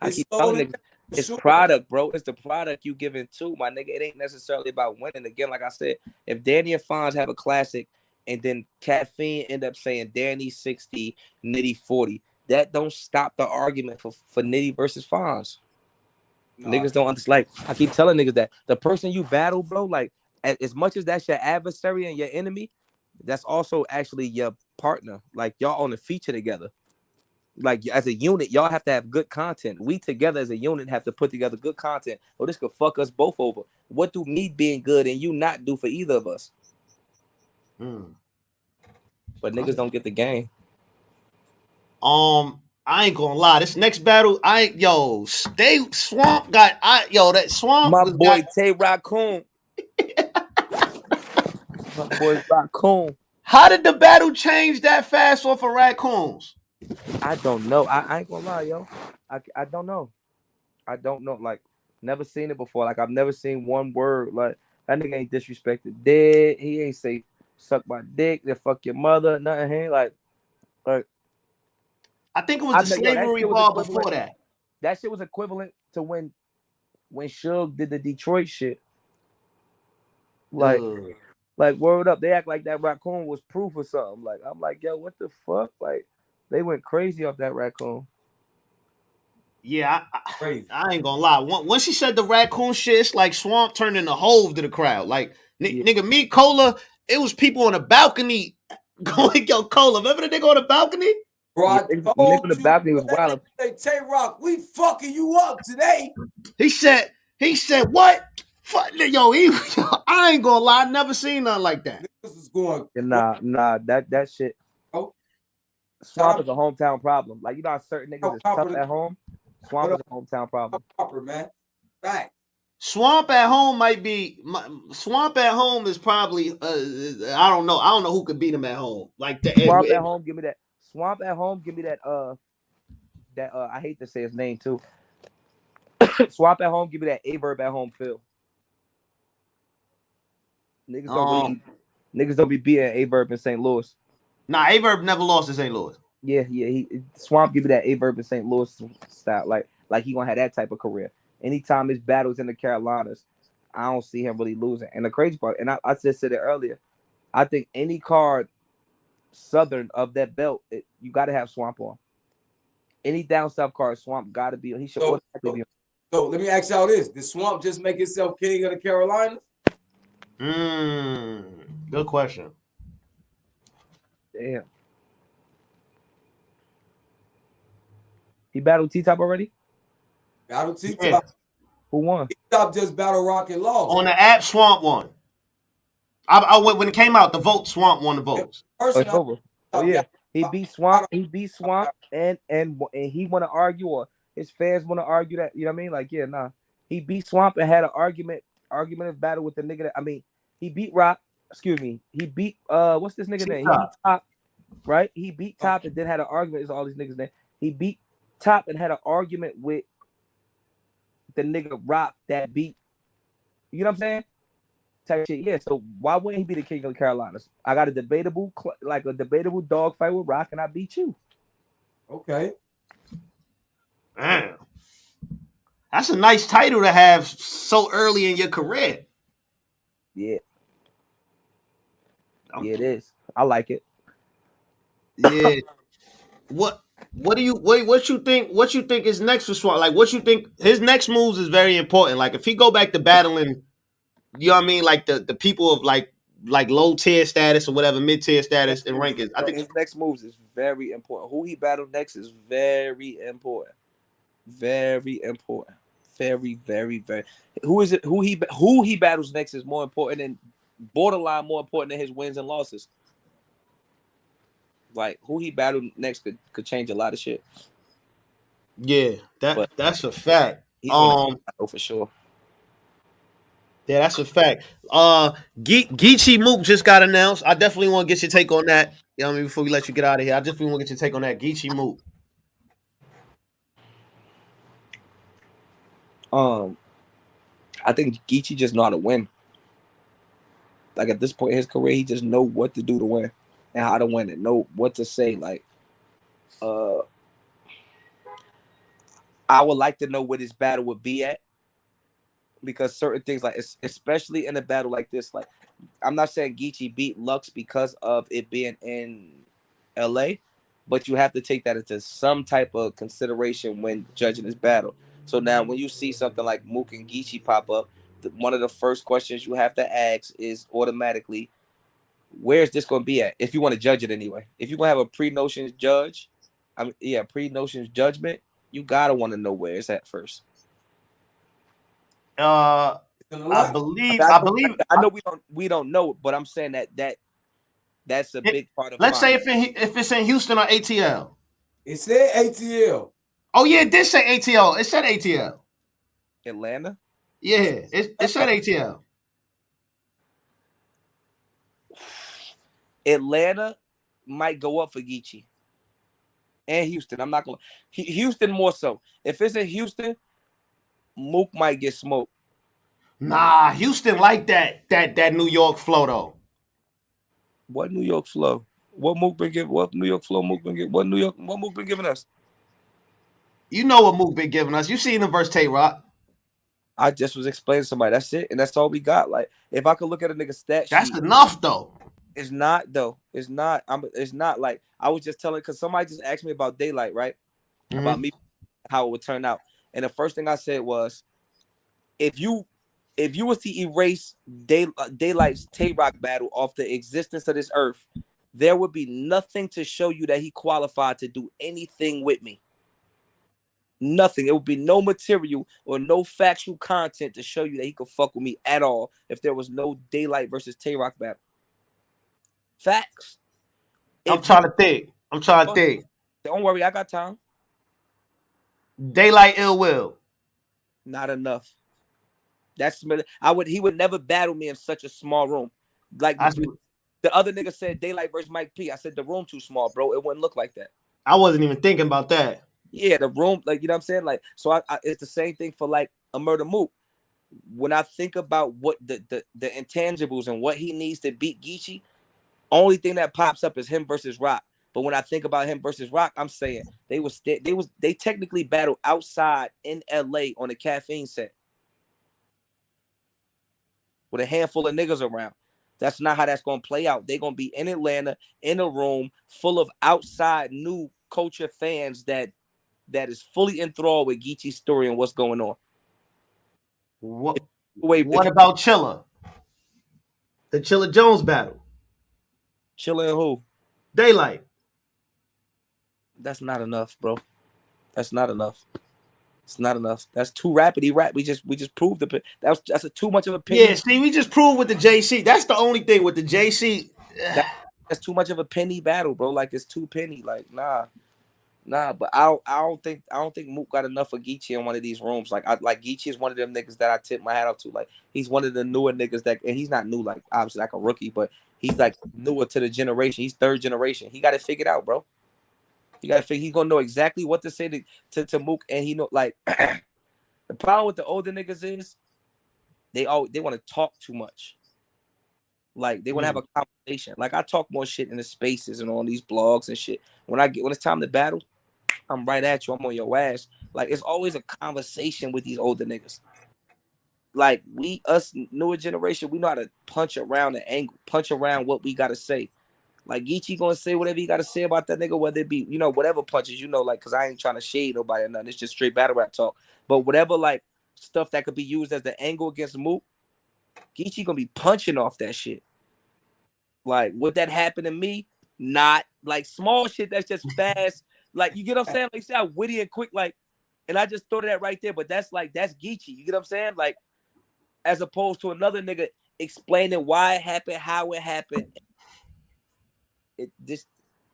I keep slowed telling niggas, it's Sure. product, bro. It's the product you giving to my nigga. It ain't necessarily about winning. Again, like I said, if Danny and Fonz have a classic, and then Caffeine end up saying Danny sixty, Nitty forty, that don't stop the argument for for Nitty versus Fonz. Nah, Niggas don't understand. Like I keep telling niggas that the person you battle, bro, like as much as that's your adversary and your enemy, that's also actually your partner. Like y'all on a feature together. Like as a unit, y'all have to have good content. We together as a unit have to put together good content. Or this could fuck us both over. What do me being good and you not do for either of us? Mm. But niggas don't get the game. Um, I ain't gonna lie. This next battle, I ain't yo. They swamp got I yo that swamp. My boy got- Tay Raccoon. My boy Raccoon. how did the battle change that fast off of raccoons? I don't know. I, I ain't gonna lie, yo. I, I don't know. I don't know. Like, never seen it before. Like, I've never seen one word. Like, that nigga ain't disrespected dead. He ain't say suck my dick, then fuck your mother, nothing. He ain't like like. I think it I was the know, yo, that slavery ball equivalent. before that. that shit was equivalent to when when Suge did the Detroit shit. Like, Ugh. like word up, they act like that raccoon was proof or something. Like, I'm like, yo, what the fuck? Like, they went crazy off that raccoon. yeah, I, I. I ain't gonna lie. Once once she said the raccoon shit, it's like swamp turned into hove to the crowd. Like n- Yeah. nigga, me cola. It was people on the balcony going, yo, cola. Remember the nigga on the balcony? Bro, I Yeah, niggas- niggas told the balcony was wild. nigga say, Tay Roc, we fucking you up today. He said, he said, what? Fuck, yo, he, I ain't gonna lie. I never seen nothing like that. This is going. Nah, nah, that that shit. Swamp is a hometown problem. Like you know, how certain niggas is tough at home. Swamp is a hometown problem. proper, man. Fact. Swamp at home might be my, Swamp at home is probably uh, I don't know I don't know who could beat him at home like that. Swamp at home, give me that. Swamp at home, give me that. Uh, that uh, I hate to say his name too. Swamp at home, give me that Aye Verb at home feel. Niggas don't Um, really, niggas don't be beating Aye Verb in St. Louis. Nah, Aye Verb never lost to St. Louis. Yeah, yeah. He Swamp give me that Aye Verb in St. Louis style. Like, like he gonna have that type of career. Anytime his battles in the Carolinas, I don't see him really losing. And the crazy part, and I, I just said it earlier, I think any card southern of that belt, it, you got to have Swamp on. Any down south card, Swamp got to be on. He should So- automatically be on. So let me ask y'all this: Did Swamp just make himself king of the Carolinas? Mm, good question. Damn. He battled T Top already. Battle T Yeah. Top. Who won? T Top just battle Rocket Law. On the app, Swamp won. I, I went when it came out. The vote, Swamp won the votes. Oh, it's over. Oh yeah, he beat Swamp. He beat Swamp, and and and he want to argue, or his fans want to argue that. You know what I mean? Like, yeah, nah. He beat Swamp and had an argument, argumentative battle with the nigga. That I mean, he beat Rock. Excuse me. He beat uh, what's this nigga name? He beat T-Top. Right? He beat Top and then had an argument. Is all these niggas name? He beat Top and had an argument with the nigga Rock that beat. You know what I'm saying? Type shit. Yeah. So why wouldn't he be the king of the Carolinas? I got a debatable, cl- like a debatable dog fight with Rock, and I beat you. Okay. Damn. That's a nice title to have so early in your career. Yeah. Yeah, it is. I like it. Yeah. what what do you what what you think what you think is next for Swan? Like what you think his next moves is very important. Like if he go back to battling, you know what I mean, like the the people of like like low tier status or whatever, mid tier status and rankings. I think his next moves is very important. Who he battled next is very important. Very important. Very, very, very. Who is it? Who he who he battles next is more important and borderline more important than his wins and losses. Like who he battled next could, could change a lot of shit. yeah, that But- that's a fact. Um for sure. Yeah, that's a fact. Uh, Ge- Geechi Mook just got announced. I definitely want to get your take on that. You know what I mean? Before we let you get out of here, I definitely want to get your take on that. Geechi Mook. Um, I think Geechi just know how to win. Like at this point in his career, he just know what to do to win and how to win and know what to say. Like, uh, I would like to know what his battle would be at because certain things, like especially in a battle like this, like I'm not saying Geechi beat Lux because of it being in L.A., but you have to take that into some type of consideration when judging this battle. So now, when you see something like Mook and Geechi pop up, one of the first questions you have to ask is automatically, where's this going to be at? If you want to judge it anyway, if you want to have a pre-notions judge, I mean, yeah, pre-notions judgment, you gotta want to know where it's at first. Uh, It's in the I believe. I I know- believe. I know we don't we don't know, but I'm saying that that that's a It- big part of. Let's mine. say if in, if it's in Houston or ATL. It said ATL. Oh yeah, it did say ATL. It said ATL. Atlanta. Yeah, it's, it said ATL. Atlanta might go up for Geechi. And Houston. I'm not gonna Houston more so. If it's in Houston, Mook might get smoked. Nah, Houston like that that that New York flow though. What New York flow? What Mook been giving? What New York flow Mook been giving? What New York? What Mook been giving us? You know what Mook been giving us. You seen him versus Tay Roc. I just was explaining to somebody. That's it, and that's all we got. Like, if I could look at a nigga stat That's sheet, enough though. it's not though. It's not. I'm. It's not like I was just telling because somebody just asked me about Daylyt, right? About me, how it would turn out, and the first thing I said was, if you, if you was to erase day uh, Daylyt's Tay Roc battle off the existence of this earth, there would be nothing to show you that he qualified to do anything with me. Nothing. It would be no material or no factual content to show you that he could fuck with me at all if there was no Daylyt versus Tay Roc battle. Facts. I'm If trying to think. I'm trying to think. Don't worry, I got time. Daylyt ill will. Not enough. That's I would. He would never battle me in such a small room. Like I, the other nigga said, Daylyt versus Mike P. I said the room too small, bro. It wouldn't look like that. I wasn't even thinking about that. Yeah, the room, like you know what I'm saying. Like, so I, I it's the same thing for like a murder moot. When I think about what the the the intangibles and what he needs to beat Geechi, only thing that pops up is him versus Rock. But when I think about him versus Rock, I'm saying they was they, they was they technically battled outside in LA on a caffeine set with a handful of niggas around. That's not how that's gonna play out. They're gonna be in Atlanta in a room full of outside new culture fans that that is fully enthralled with Geechi's story and what's going on. What Wait, what about Chilla? The Chilla Jones battle. chilling who? Daylyt. That's not enough, bro. That's not enough. It's not enough. That's too rapid. He rap. We just we just proved the that's that's a too much of a penny. Yeah, see, we just proved with the JC. That's the only thing with the JC. That's too much of a penny battle, bro. Like it's too penny. Like nah, nah. But I don't, I don't think I don't think Mook got enough of Geechi in one of these rooms. Like I like Geechi is one of them niggas that I tip my hat off to. Like he's one of the newer niggas that, and he's not new. Like obviously like a rookie, but he's like newer to the generation. He's third generation. He got it figured out, bro. You gotta figure he's gonna know exactly what to say to, to, to Mook, and he know like the problem with the older niggas is they all they want to talk too much. Like they want to have mm. a conversation. Like I talk more shit in the spaces and on these blogs and shit. When I get when it's time to battle, I'm right at you. I'm on your ass. Like it's always a conversation with these older niggas. Like we us newer generation, we know how to punch around the angle, punch around what we gotta say. Like Geechi gonna say whatever he gotta say about that nigga, whether it be, you know, whatever punches, you know, like cause I ain't trying to shade nobody or nothing. It's just straight battle rap talk. But whatever like stuff that could be used as the angle against Mook, Geechi gonna be punching off that shit. Like, would that happen to me? Not like small shit that's just fast. Like, you get what I'm saying? Like, see how witty and quick, like, and I just throw that right there, but that's like that's Geechi. You get what I'm saying? Like, as opposed to another nigga explaining why it happened, how it happened. It this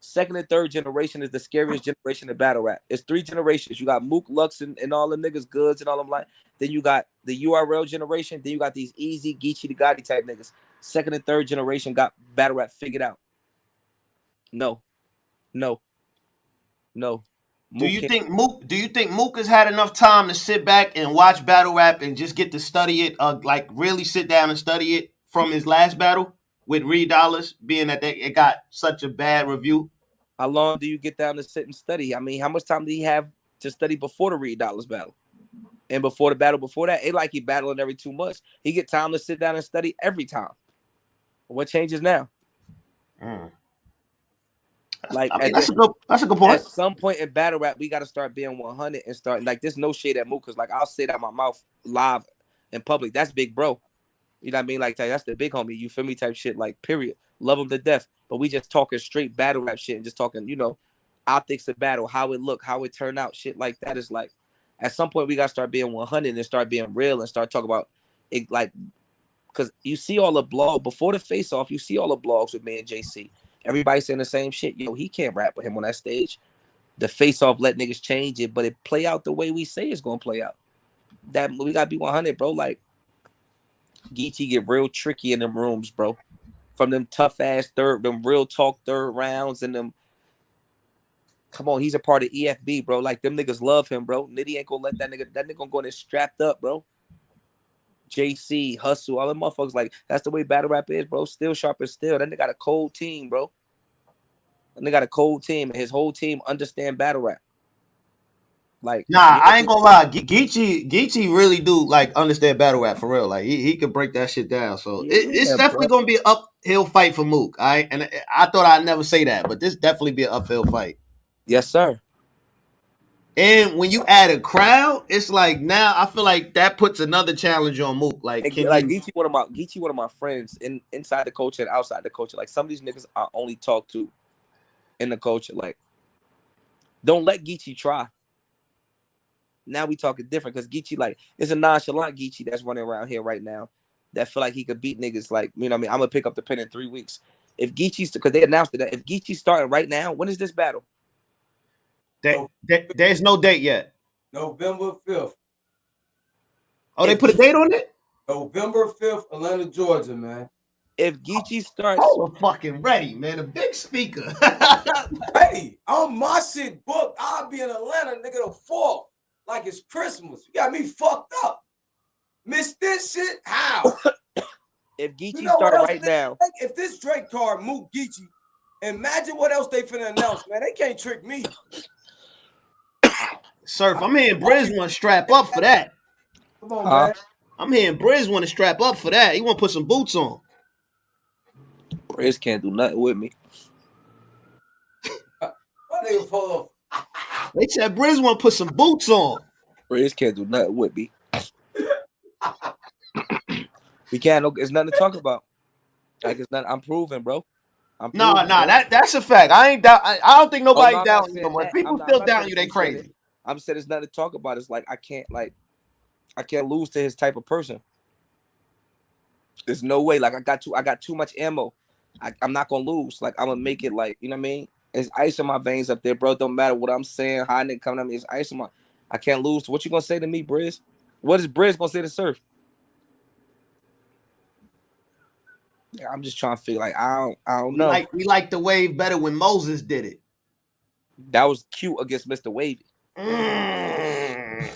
second and third generation is the scariest generation of battle rap. It's three generations. You got Mook, Lux, and, and all the niggas, goods, and all them like. Then you got the URL generation. Then you got these easy Geechi the Gotti type niggas. Second and third generation got battle rap figured out. No, no, no. Do you think Mook? Do you think Mook has had enough time to sit back and watch battle rap and just get to study it? Uh, like really sit down and study it from his last battle with Reed Dollaz, being that they, it got such a bad review. How long do you get down to sit and study? I mean, how much time did he have to study before the Reed Dollaz battle? And before the battle before that, it like he battling every two months. He get time to sit down and study every time. What changes now? Like I mean, at, that's the- a good. That's a good point. at some point in battle rap, we got to start being 100 and start like there's no shade at Mook because like I'll say that out my mouth live in public. That's big bro. You know what I mean? Like that's the big homie. You feel me? Type shit. Like period. Love him to death. But we just talking straight battle rap shit and just talking, you know, optics of battle, how it look, how it turn out, shit like that is like. At some point, we gotta start being 100 and start being real and start talking about it, like, because you see all the blog before the face off, you see all the blogs with me and JC. Everybody saying the same shit. Yo, he can't rap with him on that stage. The face off let niggas change it, but it play out the way we say it's gonna play out. That we gotta be 100, bro. Like Geechi get real tricky in them rooms, bro. From them tough ass third, them real talk third rounds, and them. Come on, he's a part of EFB, bro. Like them niggas love him, bro. Nitty ain't gonna let that nigga. That nigga gonna go in strapped up, bro. JC, Hustle, all the motherfuckers. Like that's the way battle rap is, bro. Still sharp as still. Then they got a cold team, bro. And they got a cold team, and his whole team understand battle rap. Like Nah, I ain't gonna lie. Ge- Geechi, Geechi really do like understand battle rap for real. Like he, he could break that shit down. So it, it's Yeah, definitely bro. gonna be an uphill fight for Mook. All right, and I thought I'd never say that, but this definitely be an uphill fight. Yes, sir. And when you add a crowd, it's like now I feel like that puts another challenge on Mook. Like, And like you- Geechi, one of my Geechi, one of my friends in inside the culture and outside the culture. Like some of these niggas I only talk to in the culture. Like, don't let Geechi try. Now we talking different because Geechi like it's a nonchalant Geechi that's running around here right now that feel like he could beat niggas. Like you know, what I mean, I'm gonna pick up the pen in three weeks. If Geechi's because they announced that if Geechee's starting right now, when is this battle? There- there- there's no date yet. November 5th. Oh, they put a date on it. November 5th, Atlanta, Georgia, man. If Geechi oh, starts, Oh, we're fucking ready, man. A big speaker. Hey, I'm my shit booked. I'll be in Atlanta, nigga, the fourth. Like it's Christmas. You got me fucked up. Miss this shit? How? if Geechi You know what start right they- now, Like, if this Drake card Mook Geechi, imagine what else they finna announce, man. They can't trick me. Surf, I'm hearing Briz want to strap up for that. Come on, Huh? man. I'm hearing Briz want to strap up for that. He want to put some boots on. Briz can't do nothing with me. My nigga full They said Briz want to put some boots on. Briz can't do nothing with me. we can't. No, it's nothing to talk about. Like it's not. I'm proving, bro. I'm No, proving, no, bro. that that's a fact. I ain't doubt. I, I don't think Oh, nobody no, I'm not doubting you saying no more. that. People I'm not- still I'm not doubting saying you. They crazy. said it. I'm saying it's nothing to talk about. It's like I can't like I can't lose to his type of person. There's no way. Like I got too I got too much ammo. I, I'm not gonna lose. Like I'm gonna make it like you know what I mean. It's ice in my veins up there, bro. Don't matter what I'm saying. How nigga coming at me, it's ice in my. I can't lose. What you gonna say to me, Briz? What is Briz gonna say to Surf? Yeah, I'm just trying to figure. Like I don't, I don't We know. like we like the wave better when Moses did it. that was cute against Mr. Wavy. Mm.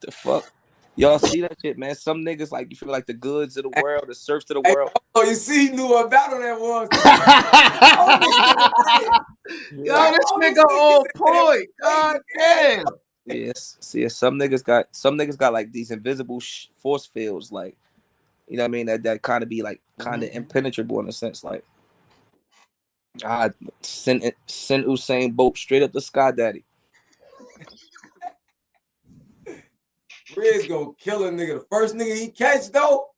the fuck? Y'all see that shit, man? Some niggas like you feel like the goods of the world, the surfs of the Hey, world. Oh, you see, he knew what battle that was. Yo, this nigga on point. God damn. Yes, see, some niggas got some niggas got like these invisible sh- force fields, like you know what I mean. That that kind of be like kind of impenetrable in a sense, like I send it- send Usain Bolt straight up the sky, daddy. Riz gonna kill a nigga. The first nigga he catch though,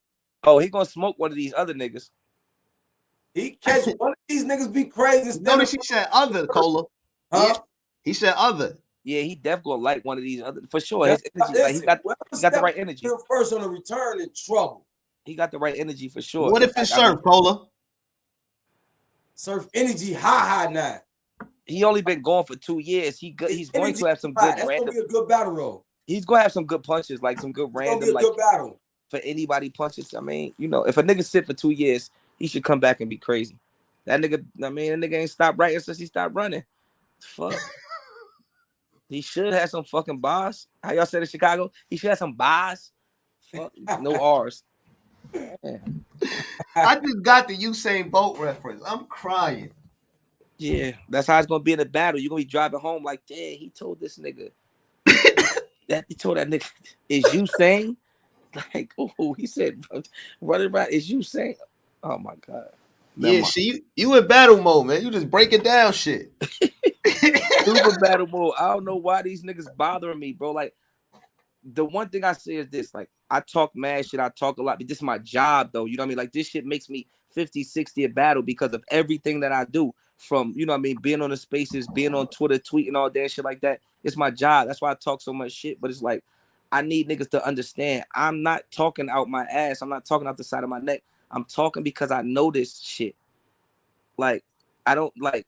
Oh, he gonna smoke one of these other niggas. he catch one of these niggas be crazy. instead Notice he said other cola. huh? He said other. Yeah, he def gonna like one of these other for sure. His energy, like, he got he got the right energy. in First on the return in trouble. He got the right energy for sure. What if it's Like, I mean, surf cola? Surf energy high high now. he only been going for two years. He good. He's going to have some High. good That's random. gonna be a good battle roll. He's gonna have some good punches, like some good It's gonna be random, like good battle. for anybody punches. I mean, you know, if a nigga sit for two years, he should come back and be crazy. That nigga, I mean, that nigga ain't stopped writing since he stopped running. Fuck. he should have some fucking bars. How y'all said in Chicago? He should have some bars. Fuck, no R's. Yeah. I just got the Usain Bolt reference. I'm crying. Yeah, that's how it's gonna be in the battle. You're gonna be driving home like, damn, he told this nigga. That he told that nigga, is you saying? Like, oh, he said, running around, is you saying? Oh my god. Never yeah, see, you, you in battle mode, man. You just breaking down shit. super battle mode. I don't know why these niggas bothering me, bro. Like, the one thing I say is this: like, I talk mad shit, I talk a lot, but this is my job, though. You know what I mean? Like, this shit makes me 50, 60 a battle because of everything that I do. From you know I mean, being on the spaces, being on Twitter, tweeting all that shit like that. It's my job. That's why I talk so much shit. But it's like I need niggas to understand. I'm not talking out my ass. I'm not talking out the side of my neck. I'm talking because I know this shit. Like, I don't like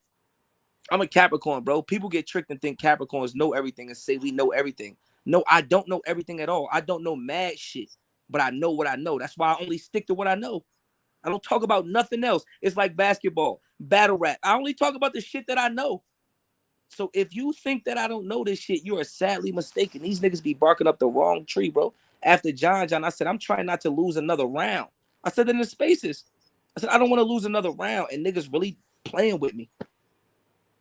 I'm a Capricorn, bro. People get tricked and think Capricorns know everything and say we know everything. No, I don't know everything at all. I don't know mad shit, but I know what I know. That's why I only stick to what I know. I don't talk about nothing else. It's like basketball, battle rap. I only talk about the shit that I know. So if you think that I don't know this shit, you are sadly mistaken. These niggas be barking up the wrong tree, bro. After John John, I said, I'm trying not to lose another round. I said in the spaces. I said, I don't want to lose another round. And niggas really playing with me.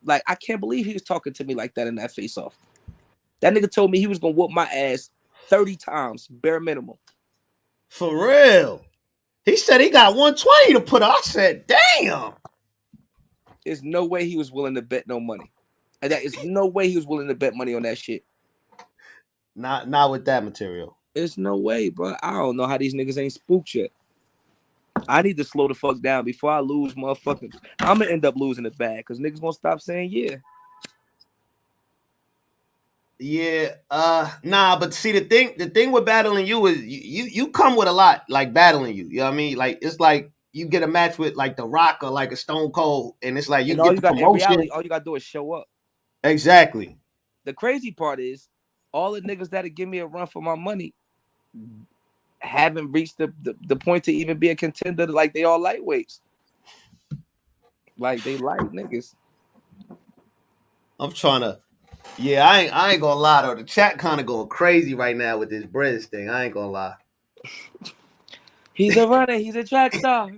Like, I can't believe he was talking to me like that in that face off. That nigga told me he was gonna whoop my ass 30 times, bare minimum. For real. He said he got 120 to put up. I said, damn. There's no way he was willing to bet no money. And that is no way he was willing to bet money on that shit. Not not with that material. There's no way, bro. I don't know how these niggas ain't spooked yet. I need to slow the fuck down before I lose motherfucking. I'm gonna end up losing the bag because niggas gonna stop saying yeah. Yeah, uh nah, but see the thing the thing with battling you is you you, you come with a lot like battling you. You know what I mean? Like it's like you get a match with like the rock or like a stone cold, and it's like you and all get you the got promotion. reality, all you gotta do is show up. Exactly. The crazy part is all the niggas that'll give me a run for my money haven't reached the, the, the point to even be a contender like they all lightweights. Like they light niggas. I'm trying to yeah, I ain't I ain't gonna lie though. The chat kind of going crazy right now with this British thing. I ain't gonna lie. He's a runner, he's a track star.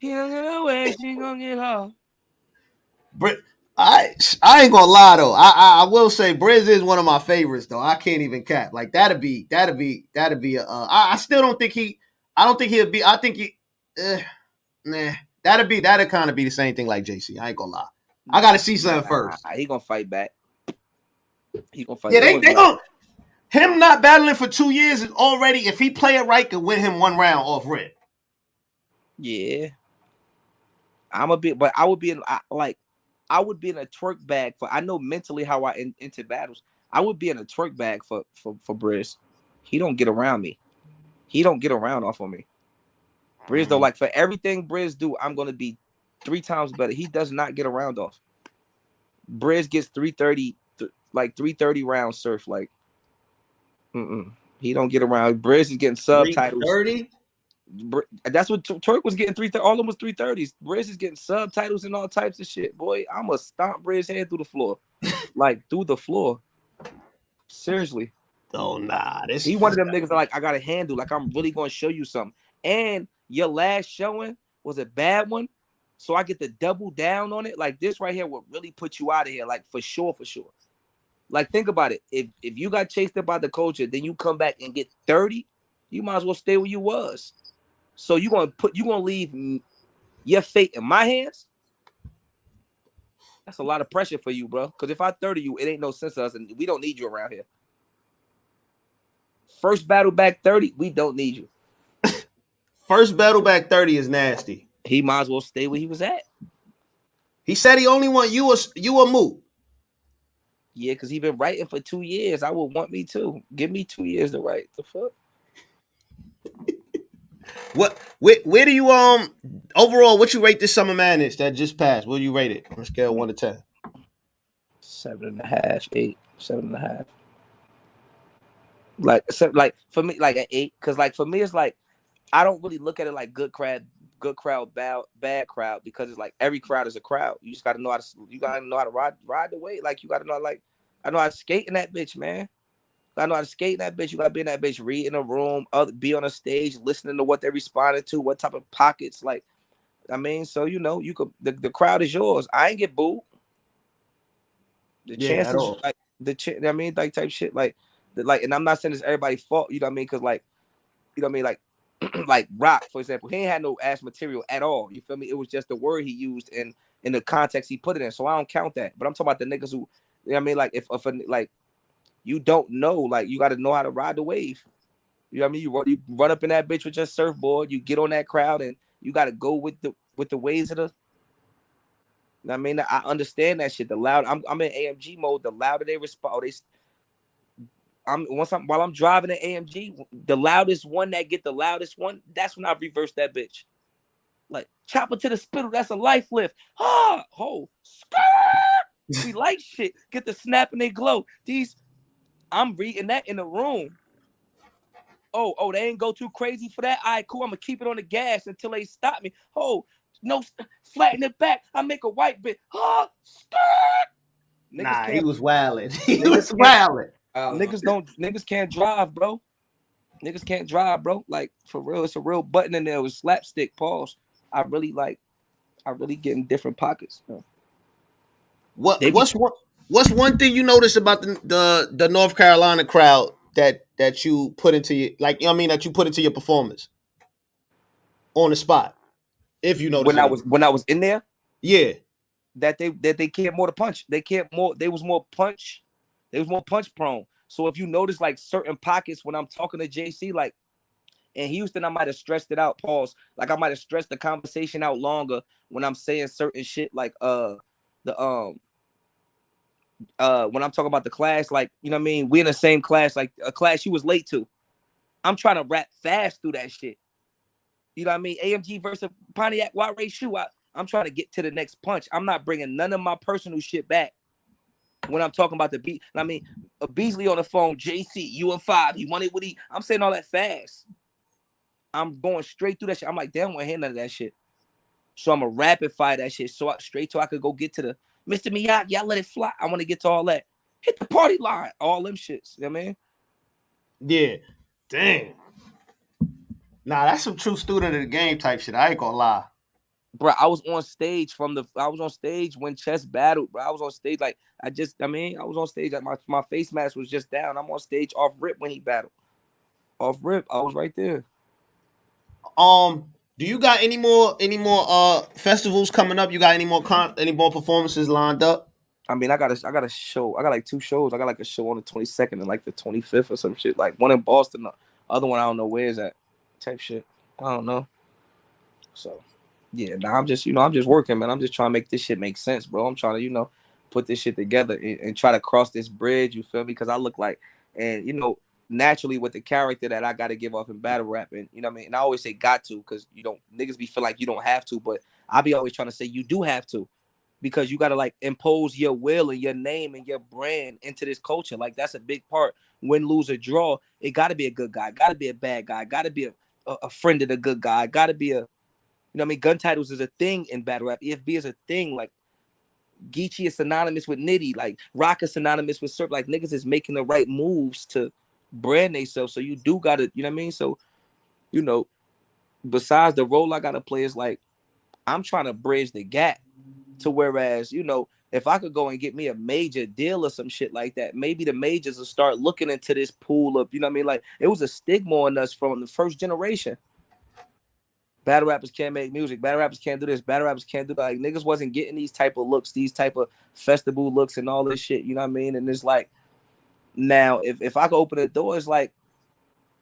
He don't get away, she gonna get her. Brit I I ain't gonna lie though. I, I I will say Briz is one of my favorites though. I can't even cap. Like that'd be that'd be that'd be a uh, I, I still don't think he I don't think he'll be I think he uh, nah that that'd be that'd kind of be the same thing like JC. I ain't gonna lie. I gotta see something first. He gonna fight back. He gonna fight. Yeah, they they gonna him not battling for two years is already if he play it right could win him one round off rip. Yeah. I'm a bit, but I would be in I, like, I would be in a Twork bag for. I know mentally how I in, into battles. I would be in a Twork bag for for for Briz. He don't get around me. He don't get around off of me. Briz Mm. though, like for everything Briz do, I'm gonna be three times better. He does not get around off. Briz gets 330, like 330 round surf. Like, mm-mm. he don't get around. Briz is getting subtitles. Thirty. That's what Twork was getting three. All of them was three thirties. Briz is getting subtitles and all types of shit. Boy, I'm gonna stomp Briz head through the floor, like through the floor. Seriously, Oh nah, this he one of them niggas that like I got a handle. Like I'm really gonna show you something. And your last showing was a bad one, so I get to double down on it. Like this right here will really put you out of here. Like for sure, for sure. Like think about it. If if you got chased up by the culture, then you come back and get thirty, you might as well stay where you was. So you're gonna put you're gonna leave your fate in my hands. That's a lot of pressure for you, bro. Because if I 30 you, it ain't no sense to us, and we don't need you around here. First battle back 30, we don't need you. first battle back thirty is nasty. He might as well stay where he was at. He said he only want you a you a moot. Yeah, because he been writing for two years. I would want me to Give me two years to write. The fuck? What where, where do you um overall what you rate this summer madness that just passed? What do you rate it on a scale of one to ten? Seven and a half, eight, seven and a half. Like, so, like for me, like an eight, because like for me, it's like I don't really look at it like good crowd, good crowd, bad bad crowd, because it's like every crowd is a crowd. You just gotta know how to, you gotta know how to ride ride the way. Like you gotta know, like I know how to skate in that bitch, man. I know how to skate in that bitch. You gotta be in that bitch, read in a room, other, be on a stage, listening to what they're responding to, what type of pockets. Like, I mean, so you know, you could the, the crowd is yours. I ain't get booed. The Yeah, chances, like the ch- I mean, like type shit, like, the, like, and I'm not saying it's everybody's fault. You know what I mean? Because like, you know what I mean? Like, like Rock, for example, he ain't had no ass material at all. You feel me? It was just the word he used and in the context he put it in. So I don't count that. But I'm talking about the niggas who, you know I mean? Like, if if a, like you don't know, like you got to know how to ride the wave. You know what I mean? You run, you run up in that bitch with your surfboard, you get on that crowd, and you got to go with the with the waves of the. You know I mean, I understand that shit. The loud, I'm I'm in AMG mode. The louder they respond, oh, they. I'm once I'm while I'm driving an AMG, the loudest one that get the loudest one, that's when I reverse that bitch. Like chopper to the spittle, that's a life lift. Ah, ho, skirt. We like shit. Get the snap and they glow. These, I'm reading that in the room. Oh, oh, they ain't go too crazy for that. All right, cool. I'm gonna keep it on the gas until they stop me. Oh, no, flatten it back. I make a white bit. Ah, skirt. Niggas Nah, he was wilding. He was can't- wilding. niggas don't niggas can't drive, bro. Niggas can't drive, bro. Like for real, it's a real button in there with slapstick. Pause. I really like. I really get in different pockets. you know. What They be- what's one what's one thing you notice about the, the the North Carolina crowd that that you put into your like you know what I mean that you put into your performance on the spot? If you know When I was when I was in there, yeah. that they that they cared more to punch. They cared more. They was more punch. They was more punch prone. So if you notice like certain pockets when I'm talking to JC, like in Houston, I might have stressed it out. Pause. Like I might have stressed the conversation out longer when I'm saying certain shit. Like uh the um uh when I'm talking about the class, like you know what I mean. We in the same class, like a class you was late to. I'm trying to rap fast through that shit. You know what I mean? AMG versus Pontiac Ray Shoe. I, I'm trying to get to the next punch. I'm not bringing none of my personal shit back when I'm talking about the beat. I mean, a Beasley on the phone, JC, you and five. He wanted what he. I'm saying all that fast. I'm going straight through that shit. I'm like, damn, I hear none of that shit. So I'm a rapid fire that shit. So I, straight so I could go get to the Mr. Miyagi. Y'all let it fly. I want to get to all that. Hit the party line. All them shits. You know what I mean? Yeah. Damn. Nah, that's some true student of the game type shit. I ain't gonna lie. Bro, I was on stage from the I was on stage when chess battled, bro. I was on stage like I just I mean, I was on stage like my, my face mask was just down. I'm on stage off rip when he battled. Off rip, I was right there. Um, Do you got any more any more uh festivals coming up? You got any more con- any more performances lined up? I mean, I got a, I got a show. I got like two shows. I got like a show on the 22nd and like the 25th or some shit. Like one in Boston, the other one I don't know where is that type shit. I don't know. So, yeah, now I'm just you know I'm just working, man. I'm just trying to make this shit make sense, bro. I'm trying to you know put this shit together and, and try to cross this bridge. You feel me? Because I look like, and you know, naturally with the character that I got to give off in battle rap, and you know what I mean. And I always say got to because you don't niggas be feel like you don't have to, but I be always trying to say you do have to because you got to like impose your will and your name and your brand into this culture. Like that's a big part. Win, lose, or draw, it got to be a good guy, got to be a bad guy, got to be a, a, a, friend of the good guy, got to be a, you know, what I mean, gun titles is a thing in battle rap. EFB is a thing. Like Geechi is synonymous with Nitty, like Rock is synonymous with Surf. Like niggas is making the right moves to brand themselves. So you do got to, you know what I mean. So, you know, besides the role I got to play is like, I'm trying to bridge the gap to whereas, you know, if I could go and get me a major deal or some shit like that, maybe the majors will start looking into this pool of, you know what I mean? Like it was a stigma on us from the first generation. Battle rappers can't make music. Battle rappers can't do this. Battle rappers can't do that. Like niggas wasn't getting these type of looks, these type of festival looks and all this shit. You know what I mean? And it's like now if, if I could open the door, it's like,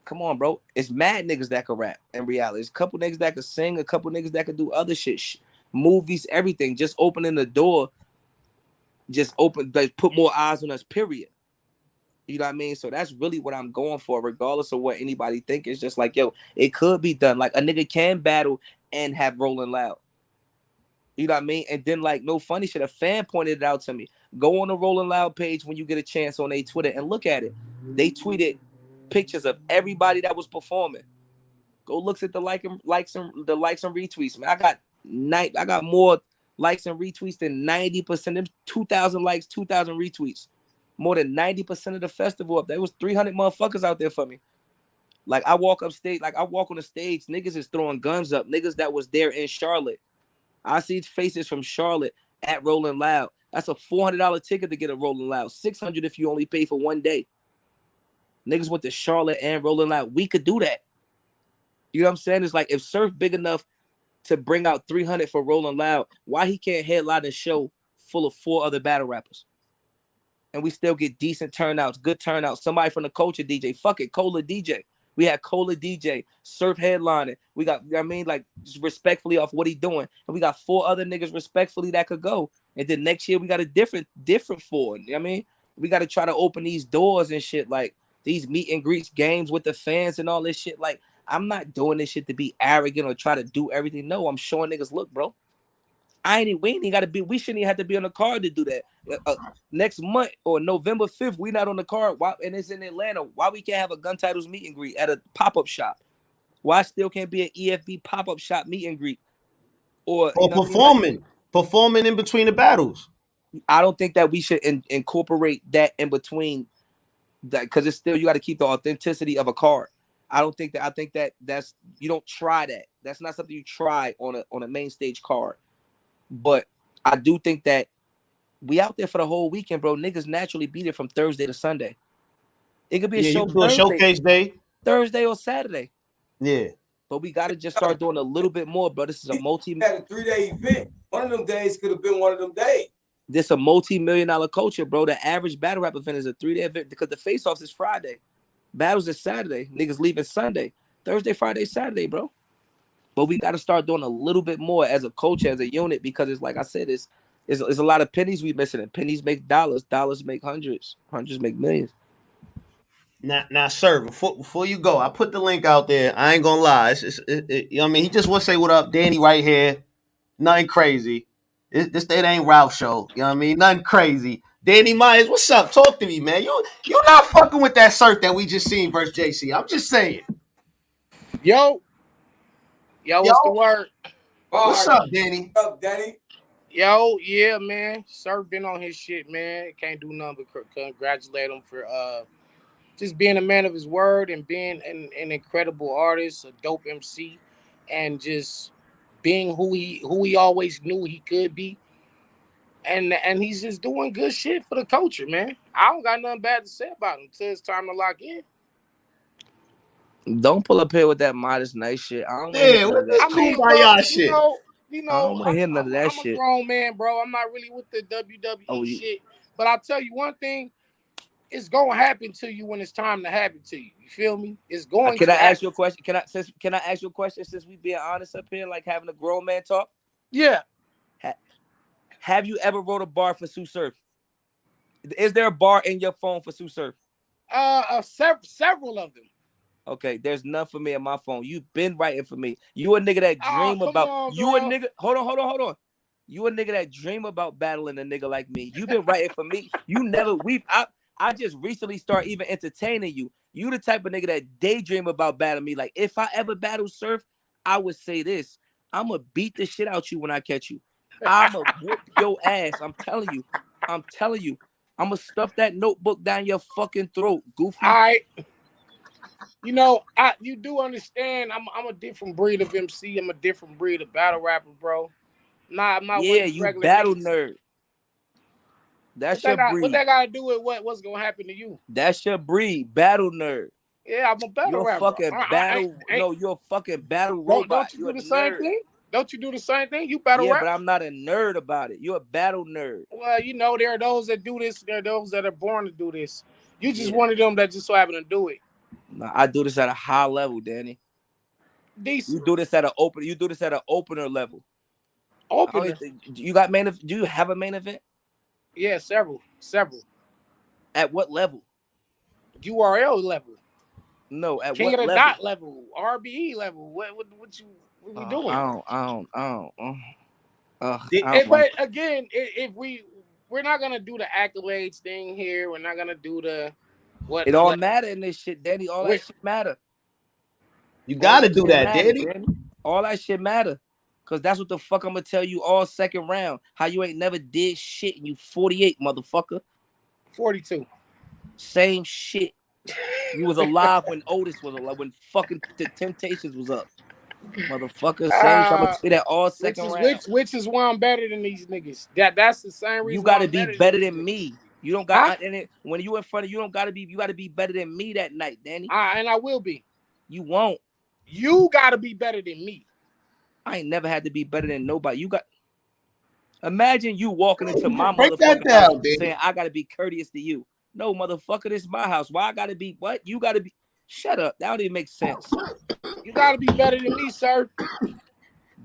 come on, bro. It's mad niggas that could rap in reality. It's a couple niggas that could sing, a couple niggas that could do other shit movies, everything. Just opening the door, just open, like put more eyes on us. Period. You know what I mean? So that's really what I'm going for, regardless of what anybody think. It's just like, yo, it could be done. Like a nigga can battle and have Rolling Loud. You know what I mean? And then like no funny shit. A fan pointed it out to me. Go on the Rolling Loud page when you get a chance on a Twitter and look at it. They tweeted pictures of everybody that was performing. Go look at the like and likes and the likes and retweets. Man, I got night. I got more likes and retweets than 90% of 2,000 likes, 2,000 retweets. More than 90% of the festival up there was 300 motherfuckers out there for me. Like I walk up stage, like I walk on the stage, niggas is throwing guns up, niggas that was there in Charlotte. I see faces from Charlotte at Rolling Loud. That's a $400 ticket to get a Rolling Loud. 600 if you only pay for one day. Niggas went to Charlotte and Rolling Loud. We could do that. You know what I'm saying? It's like if Surf big enough to bring out 300 for Rolling Loud, why he can't headline a show full of four other battle rappers? And we still get decent turnouts, good turnouts. Somebody from the culture DJ, fuck it, Cola DJ. We had Cola DJ, Surf headlining. We got, I mean, like respectfully off what he doing. And we got four other niggas respectfully that could go. And then next year we got a different, different four. I mean, we got to try to open these doors and shit, like these meet and greets games with the fans and all this shit. Like I'm not doing this shit to be arrogant or try to do everything. No, I'm showing niggas, look, bro. I ain't we ain't got to be. We shouldn't even have to be on the card to do that. Uh, uh next month or November 5th, we not on the card. Why? And it's in Atlanta. Why we can't have a gun titles meet and greet at a pop up shop? Why still can't be an EFB pop up shop meet and greet? Or or performing, like, performing in between the battles. I don't think that we should in, incorporate that in between that because it's still you got to keep the authenticity of a card. I don't think that I think that that's you don't try that. That's not something you try on a on a main stage card. But I do think that we out there for the whole weekend, bro. Niggas naturally be there from Thursday to Sunday. It could be a yeah, show Thursday, a showcase day, Thursday or Saturday. Yeah. But we got to just start doing a little bit more, bro. This is a multi. Had a three day event. One of them days could have been one of them days. This a multi million dollar culture, bro. The average battle rap event is a three day event because the face offs is Friday. Battles is Saturday. Niggas leaving Sunday. Thursday, Friday, Saturday, bro. But we got to start doing a little bit more as a coach, as a unit, because it's like I said, it's, it's, it's a lot of pennies we missing, and pennies make dollars, dollars make hundreds, hundreds make millions. Now, now, sir, before before you go, I put the link out there. I ain't gonna lie. It's, it's it, it, you know what I mean, he just want to say what up, Danny, right here. Nothing crazy. This, this that ain't Ralph show. You know what I mean? Nothing crazy. Danny Myers, what's up? Talk to me, man. You you're not fucking with that cert that we just seen versus JC. I'm just saying. Yo, yo, what's the word? What's up, Danny? What's up, Danny? Yo, yeah, man. Sir been on his shit, man. Can't do nothing but congratulate him for uh just being a man of his word and being an, an incredible artist, a dope MC, and just being who he who he always knew he could be and and he's just doing good shit for the culture, man. I don't got nothing bad to say about him until it's time to lock in. Don't pull up here with that modest nice shit. I don't want to Yeah, none what of that I mean, shit. bro, kumbaya you shit. know, you I know, don't want to I'm, hear none of that I'm a grown man, bro. I'm not really with the WWE Oh, you, shit. But I'll tell you one thing, it's gonna happen to you when it's time to happen to you. You feel me? It's Uh, going Can to I ask happen. you a question? Can I since can I ask you a question since we being honest up here, like having a grown man talk? Yeah. Ha- have you ever wrote a bar for Sue Surf? Is there a bar in your phone for Sue Surf? Uh, uh sev- several of them. Okay, there's none for me in my phone. You've been writing for me. You a nigga that Oh, dream come about on, you a nigga. Hold on, hold on, hold on. You a nigga that dream about battling a nigga like me. You've been writing for me. You never we I I just recently start even entertaining you. You the type of nigga that daydream about battling me. Like if I ever battle surf, I would say this. I'ma beat the shit out you when I catch you. I'ma whoop your ass. I'm telling you. I'm telling you. I'ma stuff that notebook down your fucking throat, goofy. All right. You know, I you do understand. I'm I'm a different breed of MC. I'm a different breed of battle rapper, bro. Nah, I'm not yeah, you regular battle nerd. What That's that, your got, what that got to do with what what's gonna happen to you? That's your breed. Battle nerd. Yeah, I'm a battle You're rapper. fucking I- I- I- battle. no, you're a fucking battle Don't, robot. don't you You're do the same nerd. thing? Don't you do the same thing? You battle Yeah, rap? but I'm not a nerd about it. You're a battle nerd. Well, you know, there are those that do this. There are those that are born to do this. You just Yeah. one of them that just so happen to do it. I do this at a high level, Danny. You do this at an open. You do this at an opener level. Opener. you got main. Do you have a main event? Yeah, several, several. At what level? URL level, No, at King what of the level? Dot level, RBE level. What what what you what we Uh, doing? I don't. I don't. I don't. Uh, uh, I don't but again, if we we're not gonna do the accolades thing here. We're not gonna do the what it don't what- matter in this shit, Danny. All that shit matter. You gotta that do that, matter, Daddy. Danny. All that shit matter. Cause that's what the fuck I'm gonna tell you all second round. How you ain't never did shit and you 48, motherfucker. 42. Same shit. You was alive when Otis was alive, when fucking the Temptations was up. Motherfucker. Same shit. I'm Uh, gonna say that all Which second is round. which which is why I'm better than these niggas. That that's the same reason. you gotta I'm be better these than niggas. me. You don't got Huh? and it, when you in front of you don't gotta be you gotta be better than me that night, Danny. I, and I will be. You won't. You gotta be better than me. I ain't never had to be better than nobody. You got imagine you walking into my Break that motherfucking house baby. saying I gotta be courteous to you. No, motherfucker, this is my house. Why I gotta be what? You gotta be shut up. That don't even make sense. You gotta be better than me, sir.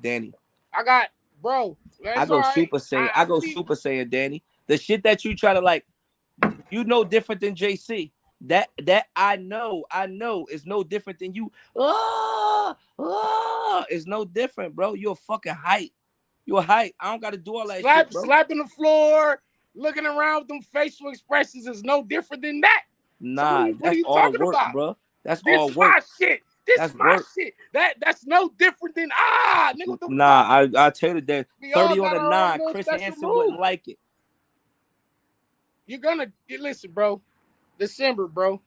Danny. I got, bro. I go all right. super saiyan. I, go see- super saiyan, Danny. The shit that you try to like, you know different than JC. That that I know, I know is no different than you. Ah, ah, it's no different, bro. You're a fucking height. You're a height. I don't gotta do all that Slap, shit, slapping the floor, looking around with them facial expressions is no different than that. Nah, what you- what that's you all work, about? bro. That's This all my work. shit. This That's my work. shit. That that's no different than ah, nigga. What the Nah, fuck? I I tell you that 30 on the nine, Chris Hansen wouldn't like it. You're gonna listen, bro. December, bro.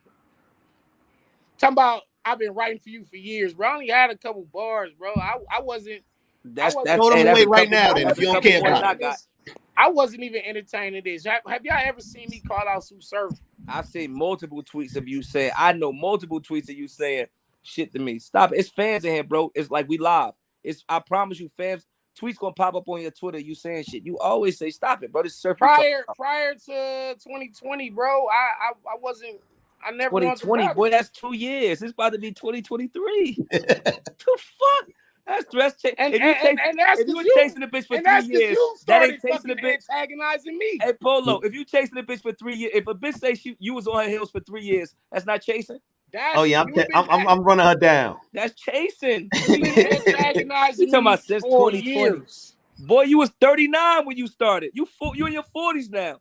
Talking about I've been writing for you for years, bro. I only had a couple bars, bro. I, I wasn't That's I that's Throw them hey, that's away right couple now, then, if you don't care about than I it. I wasn't even entertaining this. Have, have y'all ever seen me call out Sue Surf? I've seen multiple tweets of you saying, I know multiple tweets of you saying shit to me. Stop it. It's fans in here, bro. It's like we live. It's I promise you, fans, tweets gonna pop up on your Twitter, you saying shit. You always say, stop it, bro. This surf Prior prior to 2020, bro, I I, I wasn't I never 2020, boy, that's two years. It's about to be 2023. the fuck? That's that's cha- And, if you and, chase- and, and that's if you were you, chasing the bitch for and that's years, that ain't chasing the bitch. antagonizing me. Hey Polo, if you chasing the bitch for three years, if a bitch say she you was on her heels for three years, that's not chasing. That's, Oh yeah, I'm, you ta- I'm, I'm I'm running her down. That's chasing. you been antagonizing You talking about since for 2020. years. Boy, you was 39 when you started. You fo- you in your 40s now.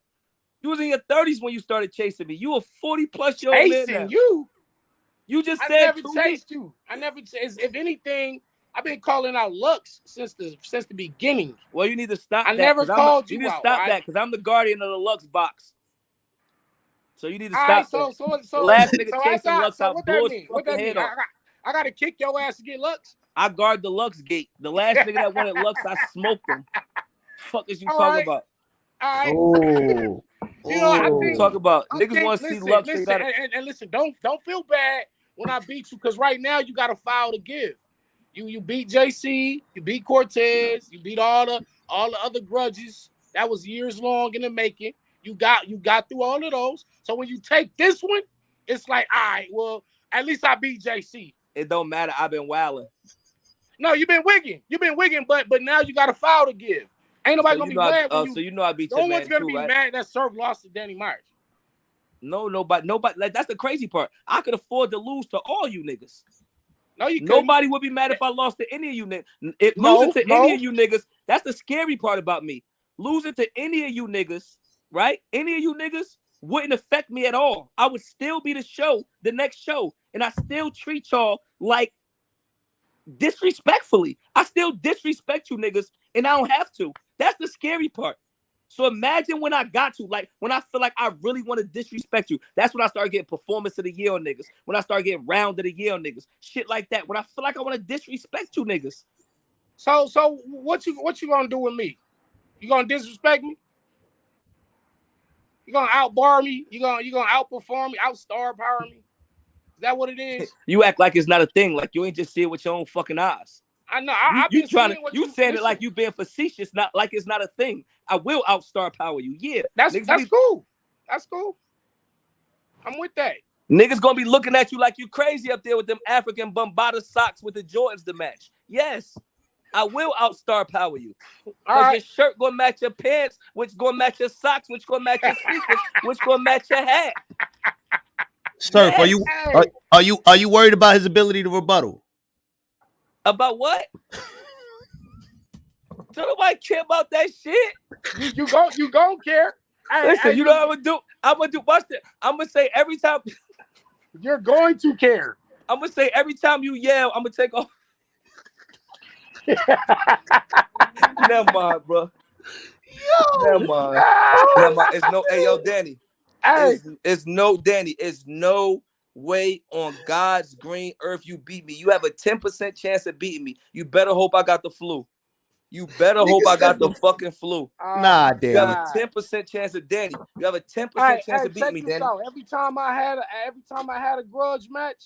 You was in your 30s when you started chasing me. You a 40 plus year old man now. Chasing you. You just I said never two weeks. chased you. I never chased. If anything, I've been calling out Lux since the since the beginning. Well, you need to stop. I that, never 'cause I'm- called You you need to stop right? that because I'm the guardian of the Lux box. So you need to stop right, so so so last nigga so chasing after- Lux so out, what blew that his mean? What that fucking mean? head I, off. got, I got to kick your ass to get Lux. I guard the Lux gate. The last nigga that wanted Lux, I smoked him. Fuck is you All talking right. about? All right. Oh, You know, I What think- talking about? I Niggas want to see Lux. listen, gotta- and, and- and listen, don't don't feel bad when I beat you, because right now you got a file to give. You you beat JC, you beat Cortez, you beat all the all the other grudges. That was years long in the making. You got you got through all of those. So when you take this one, it's like, all right, well, at least I beat JC. It don't matter. I've been wilding. No, you've been wigging. You've been wigging, but but now you got a foul to give. Ain't nobody So gonna be I, mad uh, you. so you know I beat no one's gonna too, be right? mad that Surf lost to Danny Myers. No, nobody, nobody. Like that's the crazy part. I could afford to lose to all you niggas. No, you couldn't. Nobody would be mad if I lost to any of you niggas. If No, losing to no. any of you niggas, that's the scary part about me. Losing to any of you niggas, right? Any of you niggas wouldn't affect me at all. I would still be the show, the next show, and I still treat y'all like disrespectfully. I still disrespect you niggas, and I don't have to. That's the scary part. So imagine when I got to, like when I feel like I really want to disrespect you. That's when I start getting performance of the year on niggas. When I start getting round of the year on niggas. Shit like that. When I feel like I want to disrespect you niggas. So so what you what you gonna do with me? You gonna disrespect me? You gonna outbar me? You gonna you gonna outperform me, outstar power me? Is that what it is? You act like it's not a thing, like you ain't just see it with your own fucking eyes. I know. I, You, you trying to what you saying it like you being facetious, not like it's not a thing. I will outstar power you. Yeah. That's niggas that's be- cool. That's cool. I'm with that. Niggas gonna be looking at you like you crazy up there with them African Bombada socks with the Jordans to match. Yes, I will outstar power you. All Cause your shirt gonna match your pants, which gonna match your socks, which gonna match your sneakers, which gonna match your hat. Surf, are you are, are you are you worried about his ability to rebuttal? About what? Don't nobody care about that shit. you, you go you gon' care. Hey, Listen, hey, you know what I'm gonna do? I'm gonna do watch this. I'm gonna say every time you're going to care. I'm gonna say every time you yell, I'm gonna take off. Never mind, bro. Never mind. Never mind. It's no hey yo, Danny. Hey, It's, it's no Danny. It's no way on God's green earth you beat me. You have a 10% chance of beating me. You better hope I got the flu. You better hope I got the fucking flu. uh, Nah, Danny. You have a 10% chance of Danny. You have a 10% Hey, chance hey, of beating me, Danny. out. Every time I had a, every time I had a grudge match,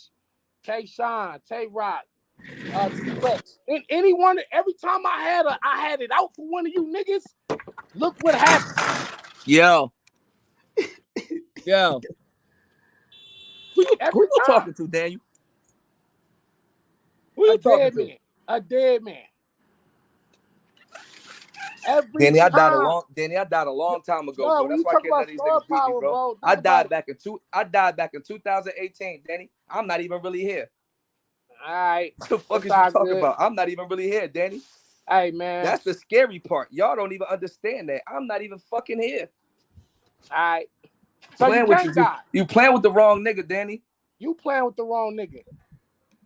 K Shine, Tay Roc, uh, T-Rex, and anyone, every time I had a, I had it out for one of you niggas. Look what happened. Yo. Yo. Who you, who you talking to, Daniel? Who you A talking dead to? man. A dead man. Every Danny, I died a long Danny, I died a long time ago, Bro, bro. That's why I can't let these niggas beat me, bro. bro, I died back in two I died back in 2018, Danny. I'm not even really here. All right. What the fuck It's is all you talking good. about? I'm not even really here, Danny. Hey man. That's the scary part. Y'all don't even understand that. I'm not even fucking here. all right. So you playing with can't you. You playing with the wrong nigga, Danny. You playing with the wrong nigga.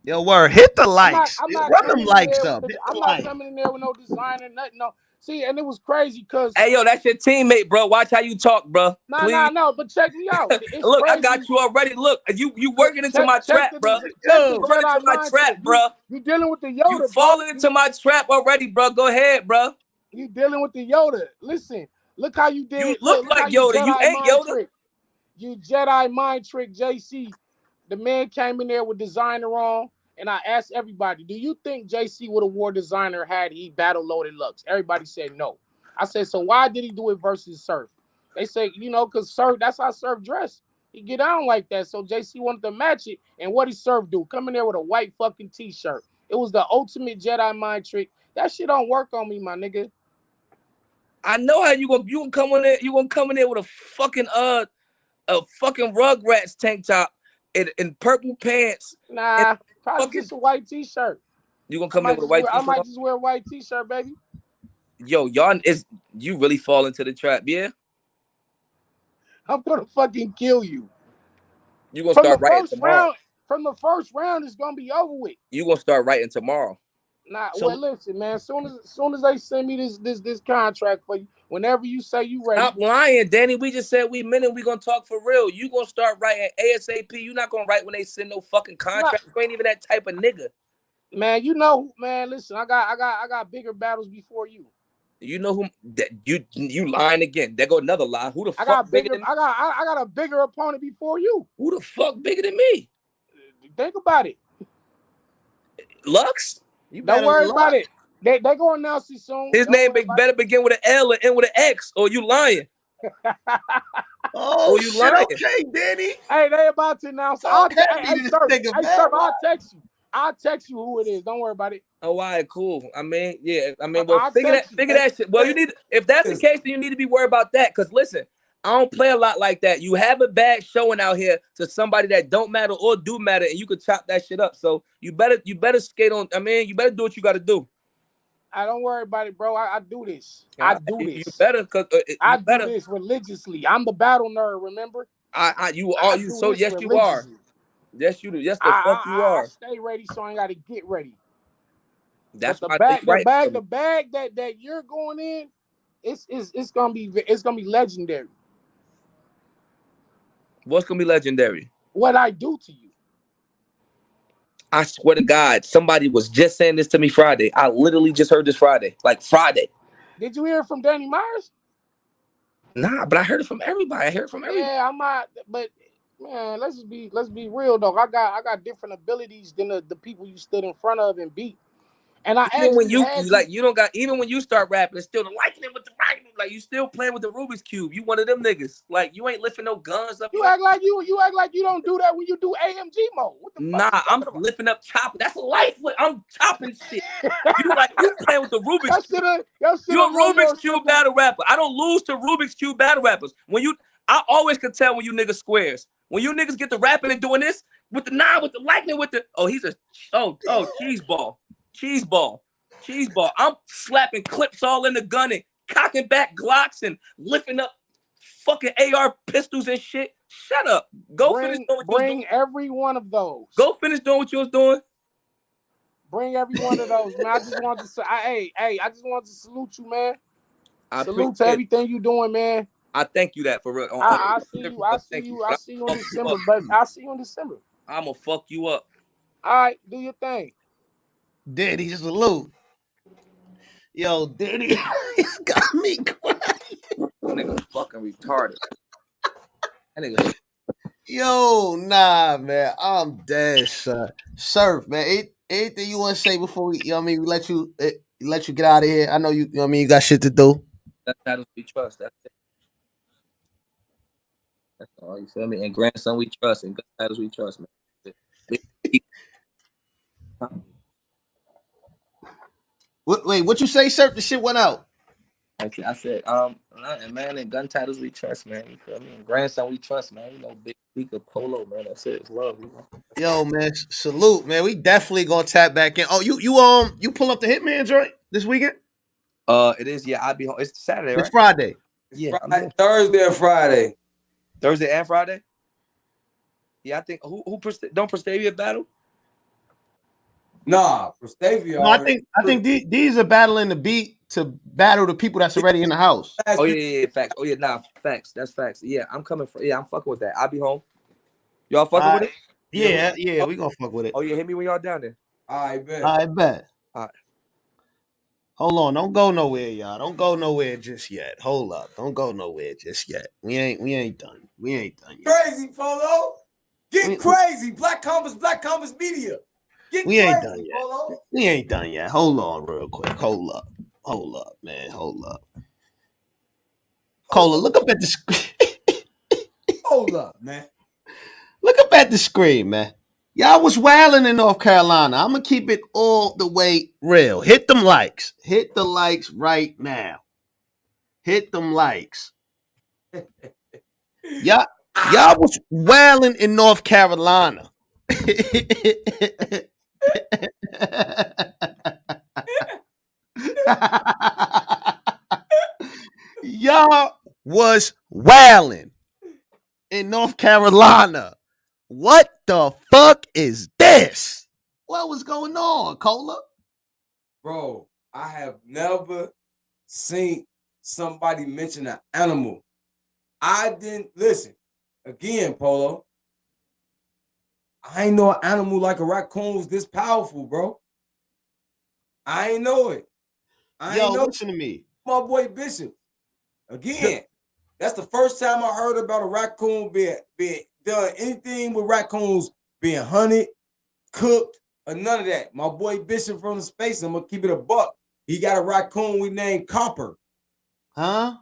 Yo, word, hit the I'm not, likes. I'm not Run coming them likes up. the- the I'm not coming in there with no designer, nothing. No. See, and it was crazy because Hey yo, that's your teammate, bro. Watch how you talk, bro. Nah, Please. no, no. But check me out. It's Look, I got you already. Look, you you working into Check- my check trap, the- bro. Yo. You falling into my trap, You- bro. You dealing with the Yoda, You bro. falling into my trap already, bro. Go ahead, bro. You dealing with the Yoda. Listen, look how you did. You look how like Yoda. You Jedi ain't mind Yoda. Trick. You Jedi mind trick, JC. The man came in there with designer on, and I asked everybody, "Do you think JC would have wore designer had he battle Loaded Lux?" Everybody said no. I said, "So why did he do it versus Surf?" They say, "You know, because Surf, that's how Surf dress. He get on like that." So JC wanted to match it, and what he Surf do? Come in there with a white fucking t-shirt. It was the ultimate Jedi mind trick. That shit don't work on me, my nigga. I know how you gonna you gonna come in there. You gonna come in there with a fucking uh a fucking Rugrats tank top and, and purple pants. Nah, probably fucking- just a white t-shirt. You gonna come in with a white wear, t-shirt. I might just wear a white t-shirt, baby. Yo, y'all is you really fall into the trap? Yeah, I'm gonna fucking kill you. you gonna From start writing tomorrow. round, from the first round, it's gonna be over with. You gonna start writing tomorrow. Nah, So- well, listen, man. Soon as, soon as they send me this this this contract for you, whenever you say you ready, Stop lying, Danny. We just said we meant it. We gonna talk for real. You gonna start writing ASAP. You not gonna write when they send no fucking contract. You ain't even that type of nigga. man. You know, man. Listen, I got I got I got bigger battles before you. You know who that you you lying again. There go another lie. Who the I fuck got bigger bigger. than I got I, I got a bigger opponent before you. who the fuck bigger than me? Think about it. Lux. You Don't worry luck. about it. They they gonna announce it soon. His Don't name be- about better begin with an L and end with an X, or you lying. Oh, you shit, lying. okay, Danny. Hey, they about to announce. I'll Okay, te- hey, this sir, hey, sir. I'll text you. I'll text you who it is. Don't worry about it. Oh, all right, cool. I mean, yeah. I mean, well, I'll figure that, you. figure that shit. Well, you need. If that's the case, then you need to be worried about that. Cause listen, I don't play a lot like that. You have a bad showing out here to somebody that don't matter or do matter, and you could chop that shit up. So you better, you better skate on. I mean, you better do what you got to do. I don't worry about it, bro. I, I do this. I do You- You better, cause uh, you I do better. this religiously. I'm the battle nerd. Remember? I, I, you are. You so yes, you are. Yes, you do. Yes, the fuck you are. stay ready, so I got to get ready. That's but the bag, think the right. bag, the bag that that you're going in, it's it's it's gonna be it's gonna be legendary. What's gonna be legendary? What I do to you. I swear to God, somebody was just saying this to me Friday. I literally just heard this Friday, like Friday. Did you hear it from Danny Myers? Nah, but I heard it from everybody. I heard it from everybody. Yeah, I'm not. But man, let's just be let's be real though. I got I got different abilities than the, the people you stood in front of and beat. And I Even when you like, you don't got. Even when you start rapping, it's still the liking it with the. Like you still playing with the Rubik's cube. You one of them niggas. Like you ain't lifting no guns up. you act like you you act like you don't do that when you do AMG mode. What the Nah, I'm about? lifting up chopping. That's life. I'm chopping shit. You like you playing with the Rubik's cube. should have that You're a Rubik's Cube battle rapper. I don't lose to Rubik's Cube battle rappers. When you, I always can tell when you niggas squares. When you niggas get the rapping and doing this with the nine, with the lightning, with the oh he's a oh oh cheese ball, cheese ball, cheese ball. I'm slapping clips all in the gun and cocking back Glocks and lifting up fucking AR pistols and shit. Shut up. Go finish bring, doing what you was bring every one of those. Go finish doing what you was doing. Bring every one of those, man. I just wanted to say, I, hey, hey, I just wanted to salute you, man. I salute to everything you doing, man. I thank you that for real. On- I, I see you. I see you. I see you in December, up. but I see you in December. I'm gonna fuck you up. All right, do your thing. Diddy salute. Yo, Diddy, he's got me crying. That nigga fucking retarded. That nigga Yo, nah, man, I'm dead, sir. Surf, man. Any- Anything you want to say before we, you know what I mean, we let you eh, let you get out of here? I know you, you know what I mean, you got shit to do. That's titles we trust. That's it. That's all you feel me. And grandson we trust, and gun titles we trust, man. What, wait, what you say, sir? The shit went out. Like I said, um, man. And gun titles we trust, man. You feel me? And grandson we trust, man. You know, big speaker polo, man. That's it. It's love. You know? Yo, man, salute, man. We definitely gonna tap back in. Oh, you you um you pull up the Hitman joint this weekend? Uh, it is. Yeah, I'll be home. It's Saturday, It's right? Friday. Yeah, Friday. Thursday and Friday. Thursday and Friday. Yeah, I think who who Prest- don't Prestavia battle? Nah, Prestavia. No, I think I think these, these are battling the beat to battle the people that's already in the house. Oh yeah, yeah, yeah, facts. Oh yeah, nah, facts. That's facts. Yeah, I'm coming for. Yeah, I'm fucking with that. I'll be home. Y'all fucking Alright. with it? Yeah, yeah, we gonna fuck with it. Oh yeah, hit me when y'all down there. I bet. I bet. Alright. Hold on, don't go nowhere, y'all. Don't go nowhere just yet. Hold up, don't go nowhere just yet. We ain't we ain't done. We ain't done yet. crazy, Polo. Get We- crazy. Black Compass, Black Compass Media. Get We crazy, ain't done yet. Polo. We ain't done yet. Hold on, real quick. Hold up, hold up, man. Hold up. Cola, look up at the screen. Hold up, man. look up at the screen, man. Y'all was wilding in North Carolina. I'm gonna keep it all the way real. Hit them likes. Hit the likes right now. Hit them likes. Y'all, y'all was wailing in North Carolina. y'all was wailing in North Carolina. What the fuck is this? What was going on, Cola? Bro, I have never seen somebody mention an animal. I didn't listen. Again, Polo. I ain't know an animal like a raccoon was this powerful, bro. I ain't know it. I Yo, ain't know listen to me. my boy Bishop. Again, that's the first time I heard about a raccoon being being done anything with raccoons being hunted, cooked, or none of that. My boy Bishop from the space, I'm gonna keep it a buck. He got a raccoon we named Copper. Huh?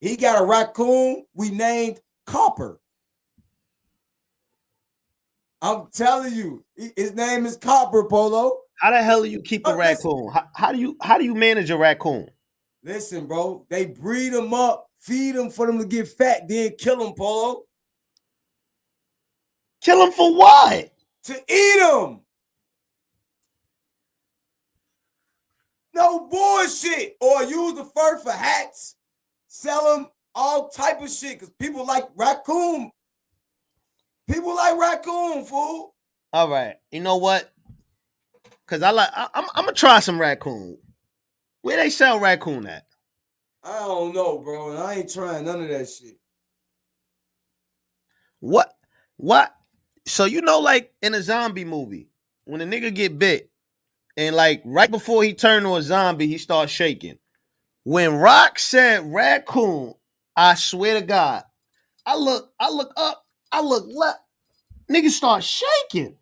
He got a raccoon we named Copper. I'm telling you, his name is Copper Polo. How the hell do you keep a listen. raccoon? How, how do you how do you manage a raccoon? Listen, bro, they breed them up, feed them for them to get fat, then kill them, Polo, Kill them for what? to eat them. No bullshit. Or use the fur for hats, sell them all type of shit. Cause people like raccoon. People like raccoon, fool. All right. You know what? Cause I like I, I'm I'm gonna try some raccoon. Where they sell raccoon at? I don't know, bro. I ain't trying none of that shit. What? What? So you know, like in a zombie movie, when a nigga get bit, and like right before he turned to a zombie, he starts shaking. When Rock said raccoon, I swear to God, I look, I look up, I look left, Niggas start shaking.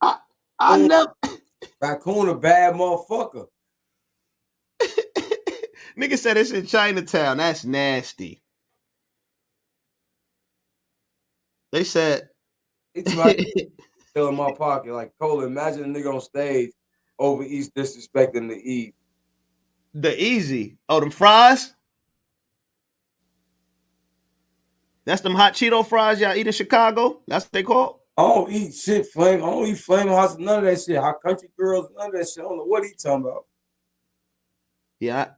I I Ooh. never Raccoon a bad motherfucker. nigga said it's in Chinatown. That's nasty. They said It's like still in my pocket. Like Cole, imagine a nigga on stage over East disrespecting the E. The easy. Oh, them fries? That's them hot Cheeto fries y'all eat in Chicago? That's what they call? I don't eat shit flame. I don't eat flame hot. None of that shit. Hot country girls. None of that shit. I don't know what he talking about. Yeah. I-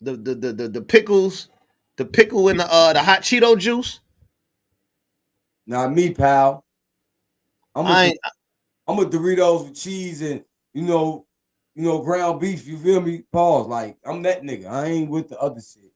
The the the the, the pickles, the pickle in the uh the hot Cheeto juice. Not me, pal. I'm a, I I'm a Doritos with cheese and you know, you know, ground beef. You feel me? Pause. Like I'm that nigga. I ain't with the other shit.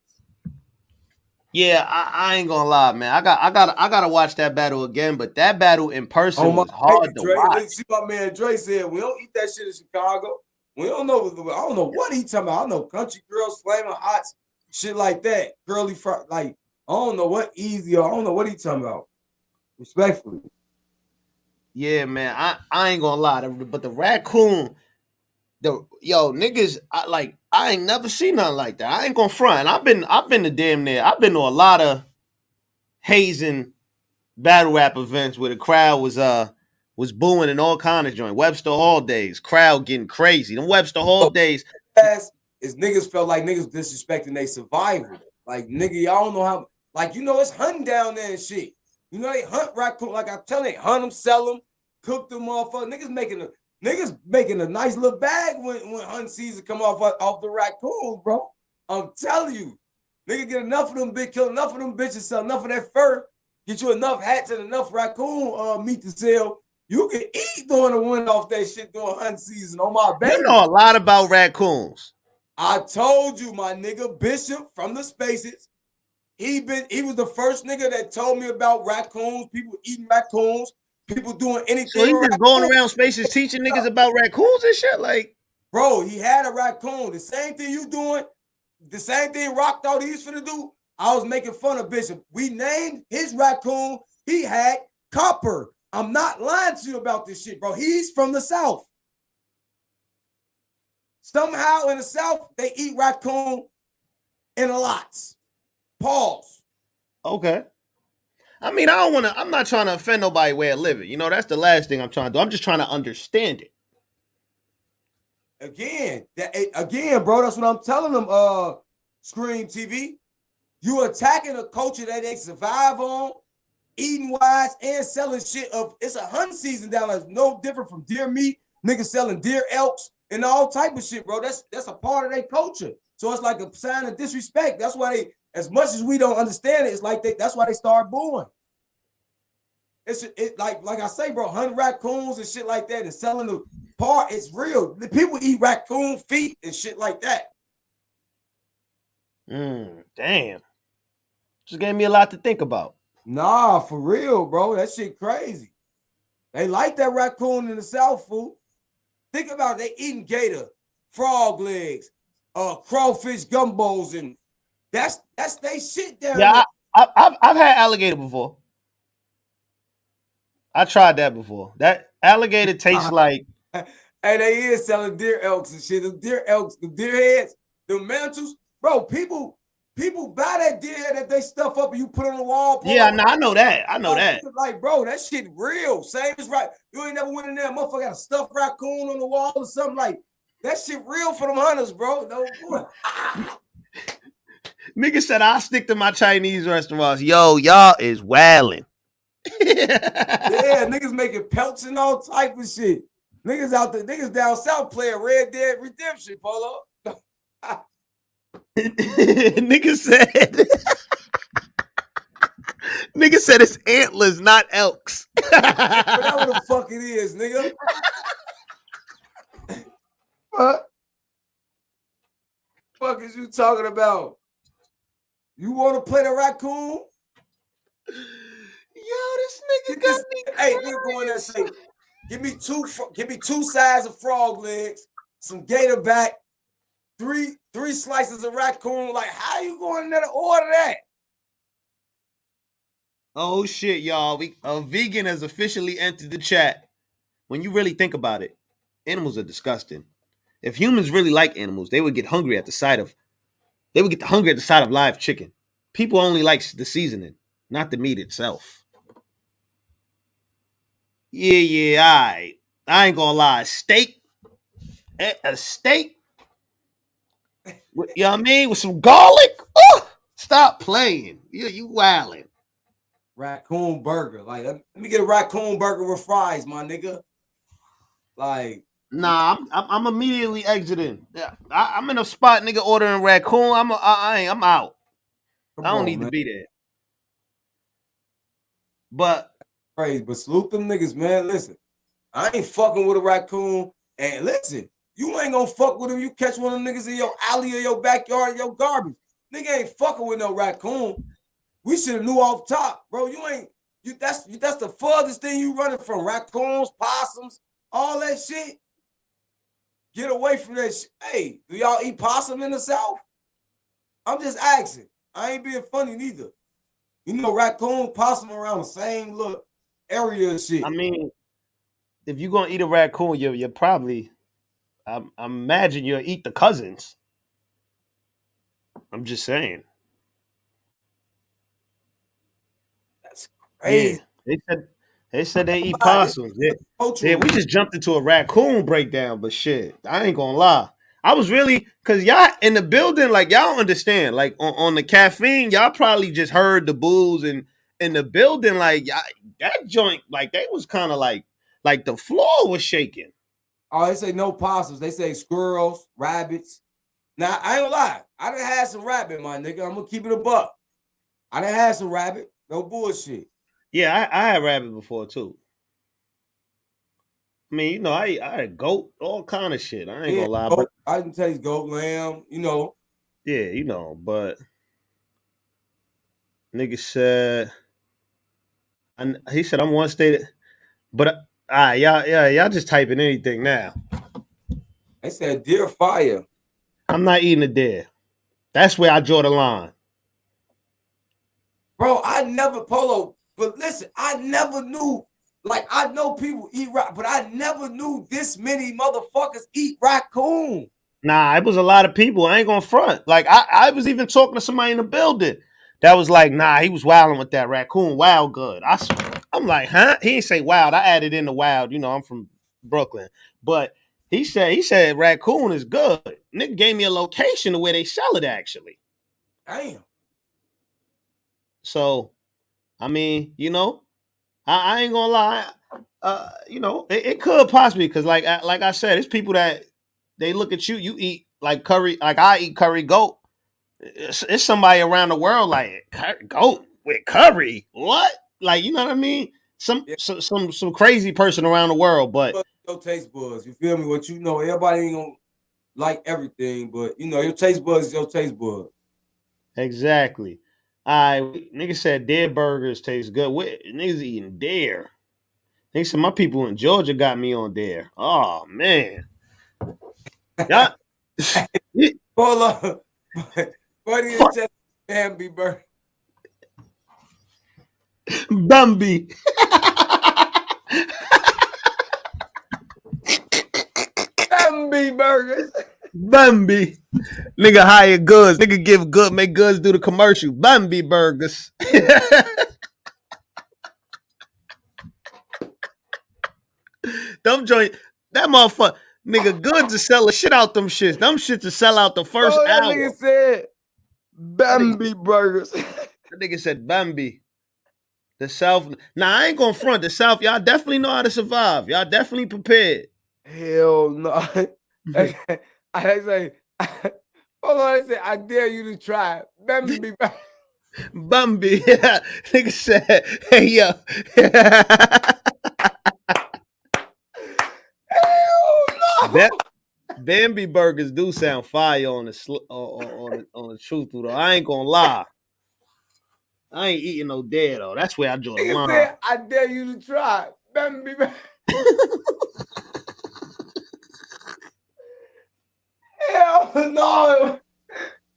Yeah, I, I ain't gonna lie, man. I got I got I gotta watch that battle again, but that battle in person Oh my was hard hey, to Dre, watch. see my man Dre said we don't eat that shit in Chicago. We don't know. I don't know what he talking about. I know country girls flaming hots, shit like that. Girly fry, like I don't know what easy. I don't know what he talking about. Respectfully, Yeah, man. I, I ain't gonna lie, but the raccoon, the yo niggas, I like I ain't never seen nothing like that. I ain't gonna front. I've been I've been to damn near. I've been to a lot of hazing battle rap events where the crowd was uh was booing and all kind of joint. Webster Hall days, crowd getting crazy. Them Webster Hall Oh. days. As is niggas felt like niggas disrespecting their survival. Like nigga, y'all don't know how. Like you know, it's hunting down there and shit. You know they hunt raccoon. Like I tell you, they hunt them, sell them, cook them, motherfucker. Niggas making a niggas making a nice little bag when when hunt season come off off the raccoons, bro. I'm telling you, nigga get enough of them big kill enough of them bitches, sell enough of that fur, get you enough hats and enough raccoon uh, meat to sell. You can eat during the wind off that shit during hunt season on my baby. You know a lot about raccoons. I told you, my nigga Bishop from the Spaces. He been he was the first nigga that told me about raccoons, people eating raccoons, people doing anything. So he with just going around spaces teaching niggas about raccoons and shit. Like, Bro, he had a raccoon. The same thing you doing, the same thing Rock thought he was finna do. I was making fun of Bishop. We named his raccoon. He had copper. I'm not lying to you about this shit, bro. He's from the South. Somehow in the South, they eat raccoon in a lots. Pause. Okay. I mean, I don't want to. I'm not trying to offend nobody way of living. You know, that's the last thing I'm trying to do. I'm just trying to understand it. Again, that eh, again, bro. That's what I'm telling them. Uh, Scream TV, you attacking a culture that they survive on, eating wise and selling shit. Of it's a hunt season down there. No different from deer meat. Niggas selling deer elks and all type of shit, bro. That's that's a part of their culture. So it's like a sign of disrespect. That's why they, as much as we don't understand it, it's like they. That's why they start booing. It's it like like I say, bro, hunting raccoons and shit like that and selling the part. It's real. The people eat raccoon feet and shit like that. Mm, damn. Just gave me a lot to think about. Nah, for real, bro. That shit crazy. They like that raccoon in the South, food. Think about it. They eating gator, frog legs, uh, crawfish gumbos, and that's that's they shit down Yeah. I, I, I've I've had alligator before. I tried that before. That alligator tastes uh-huh. like Hey, they is selling deer elks and shit. The deer elks, the deer heads, the mantles, bro. People, people buy that deer head that they stuff up and you put on the wall. yeah. No, I know that. I know that. Like, bro, that shit real. Same as right. You ain't never went in there, motherfucker got a stuffed raccoon on the wall or something like that. Shit real for them hunters, bro. No, Nigga said I stick to my Chinese restaurants. Yo, y'all is wailing. yeah, niggas making pelts and all type of shit. Niggas out there, niggas down south playing Red Dead Redemption, Polo. Nigga said. Nigga said it's antlers, not elks. Whatever the fuck it is, nigga. what? Fuck is you talking about? You want to play the raccoon? Yo, this nigga Get got this- me. hey, nigga, go in there and say, give me two, give me two sides of frog legs, some gator back, three, three slices of raccoon. Like, how you going there to order that? Oh shit, y'all. We a vegan has officially entered the chat. When you really think about it, animals are disgusting. If humans really like animals, they would get hungry at the sight of they would get the hungry at the sight of live chicken. People only like the seasoning, not the meat itself. Yeah, yeah, right. I ain't gonna lie. Steak, a a steak, you know what I mean, with some garlic. Oh, stop playing. You you wilding. Raccoon burger. Like, let me get a raccoon burger with fries, my nigga. Like, Nah, I'm, I'm I'm immediately exiting. Yeah, I, I'm in a spot, nigga, ordering raccoon. I'm a, I, I ain't, I'm out. come I don't on, need man. to be there. But crazy. But salute them niggas, man. Listen, I ain't fucking with a raccoon. And listen, you ain't gonna fuck with him. You catch one of them niggas in your alley or your backyard, your garbage. Nigga ain't fucking with no raccoon. We should have knew off top, bro. You ain't you. That's that's the furthest thing you running from raccoons, possums, all that shit. Get away from that shit. Hey, do y'all eat possum in the south? I'm just asking. I ain't being funny neither. You know, raccoon, possum around the same look area and shit. I mean, if you're gonna eat a raccoon, you're you're probably, I, I imagine you'll eat the cousins. I'm just saying. That's Yeah, crazy. they said they said they eat possums. Yeah, Yeah, we just jumped into a raccoon breakdown, but shit, I ain't gonna lie. I was really cause y'all in the building, like y'all understand, like on, on the caffeine, y'all probably just heard the booze and in the building, like y'all, that joint, like they was kind of like like the floor was shaking. Oh, they say no possums. They say squirrels, rabbits. Now I ain't gonna lie. I done had some rabbit, my nigga. I'm gonna keep it a buck. I done had some rabbit. No bullshit. Yeah, I, I had rabbit before too. I mean, you know, I I had goat, all kind of shit. I ain't Yeah, gonna lie, goat- but I can taste goat, lamb. You know, yeah, you know, but nigga said, and he said I'm one state, but ah, y'all, yeah, y'all just typing anything now. they said deer fire. I'm not eating a deer. That's where I draw the line. Bro, I never polo, but listen, I never knew. Like I know people eat rat, but I never knew this many motherfuckers eat raccoon. Nah, it was a lot of people. I ain't gonna front. Like I, I was even talking to somebody in the building that was like, nah, he was wilding with that raccoon wild good. I, I'm like, huh? He didn't say wild. I added in the wild. You know, I'm from Brooklyn, but he said he said raccoon is good. Nick gave me a location of where they sell it actually. Damn. So, I mean, you know, I, I ain't gonna lie. Uh, you know, it, it could possibly because, like, I, like I said, it's people that they look at you. You eat like curry, like I eat curry goat. It's, it's somebody around the world like goat with curry. What? Like, you know what I mean? Some Yeah. some some some crazy person around the world, but your taste buds, you feel me? What you know, everybody ain't gonna like everything, but you know, your taste buds is your taste bud. exactly. I nigga said deer burgers taste good. What niggas eating dare? Nigga said my people in Georgia got me on dare. Oh man. Yeah. Hold up. Buddy is just Bambi bird. Bambi. Bambi burgers. Bambi. Nigga hire goods. Nigga give good, make goods do the commercial. Bambi burgers. them joint, that motherfucker, nigga, goods to sell the shit out them shits. Them shit to sell out the first oh, that hour. nigga said Bambi burgers. That nigga said Bambi. The South. Now I ain't gonna front the South. Y'all definitely know how to survive. Y'all definitely prepared. Hell no. I, I say, hold on, I say, I dare you to try. Bambi. Bambi. nigga said, hey yo. Hell no. That Bambi burgers do sound fire on the sl- on, on, on, the, on the truth though. I ain't gonna lie. I ain't eating no dead though. That's where I draw the line. I dare you to try. Bambi burgers. Hell no.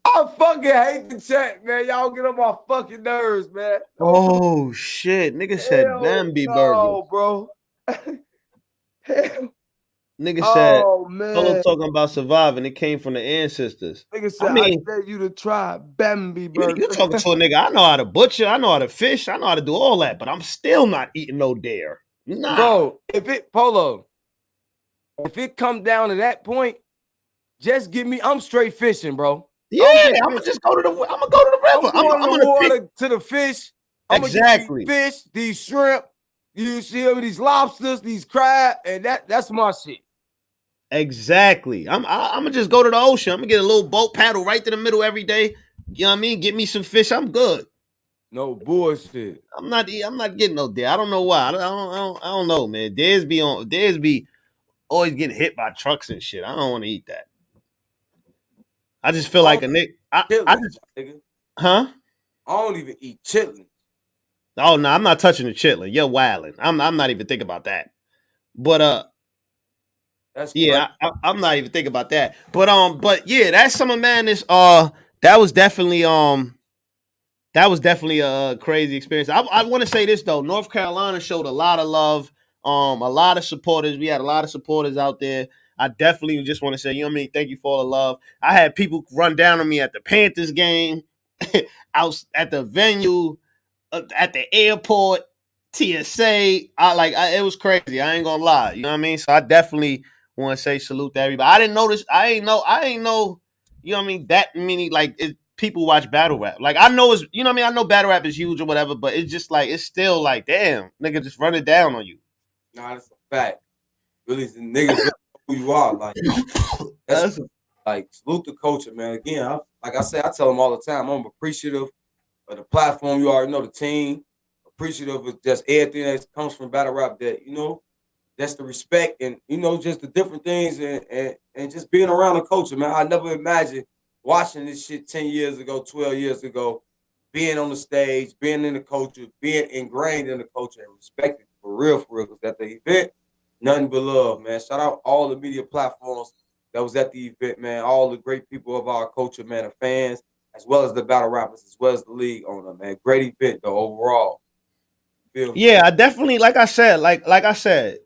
I fucking hate the chat, man. Y'all get on my fucking nerves, man. Oh shit. Nigga said Hell Bambi burger. no, bro. Hell, Nigga said oh Solo man. talking about surviving. It came from the ancestors. Nigga said, I, mean- dare you to try Bambi burger. you talking to a nigga. I know how to butcher. I know how to fish. I know how to do all that, but I'm still not eating no dare. Nah. Bro, if it polo, if it come down to that point, just give me. I'm straight fishing, bro. yeah, just I'm gonna just go to the. I'm gonna go to the I'm river. I'm, I'm to the water to the fish. I'm Exactly. gonna these fish, these shrimp. You see these lobsters, these crab, and that that's my shit. Exactly. I'm. I, I'm gonna just go to the ocean. I'm gonna get a little boat paddle right to the middle every day. You know what I mean? Get me some fish. I'm good. No bullshit. I'm not. I'm not getting no dare. I don't know why. I don't. I don't. I don't, know, man. Dares be on. Dares be always getting hit by trucks and shit. I don't want to eat that. I just feel like a nick. I, I just, nigga. huh? I don't even eat chitlins. Oh no, I'm not touching the chitlin. You're wilding. I'm. I'm not even thinking about that. But uh, That's yeah, I, I, am not even thinking about that. But um, but yeah, that summer madness. Uh, that was definitely um, that was definitely a crazy experience. I, I want to say this though, North Carolina showed a lot of love. Um, a lot of supporters. We had a lot of supporters out there. I definitely just want to say, you know what I mean? Thank you for all the love. I had people run down on me at the Panthers game, out at the venue, uh, at the airport, TSA. I like I, it was crazy. I ain't gonna lie. You know what I mean? So I definitely want to say salute to everybody. I didn't notice. I ain't know. I ain't know. You know what I mean? That many like it, people watch battle rap. Like I know it's you know what I mean. I know battle rap is huge or whatever, but it's just like it's still like damn nigga just run it down on you. Nah, that's a fact. Really, niggas who you are. Like that's like salute the culture, man. Again, I, like I say, I tell them all the time, I'm appreciative of the platform. You already know the team. Appreciative of just everything that comes from battle rap. That you know, that's the respect and you know just the different things and and, and just being around the culture, man. I never imagined watching this shit ten years ago, twelve years ago, being on the stage, being in the culture, being ingrained in the culture and respected for real, for real. Because at the event, nothing but love, man. Shout out all the media platforms that was at the event, man. All the great people of our culture, man, the fans, as well as the battle rappers, as well as the league owner, man. Great event though overall. Yeah, I definitely like I said, like like I said,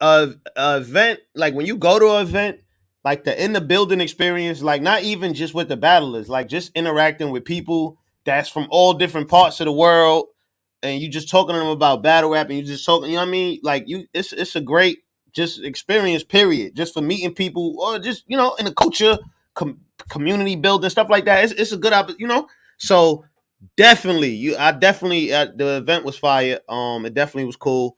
a, a event like when you go to an event, like the in the building experience, like not even just with the battlers, like just interacting with people that's from all different parts of the world, and you just talking to them about battle rap, and you just talking, you know what I mean? Like you, it's it's a great just experience, period, just for meeting people or just you know in the culture, com- community building stuff like that. It's it's a good, opp- you know. So definitely, you, I definitely uh, the event was fire. Um, it definitely was cool.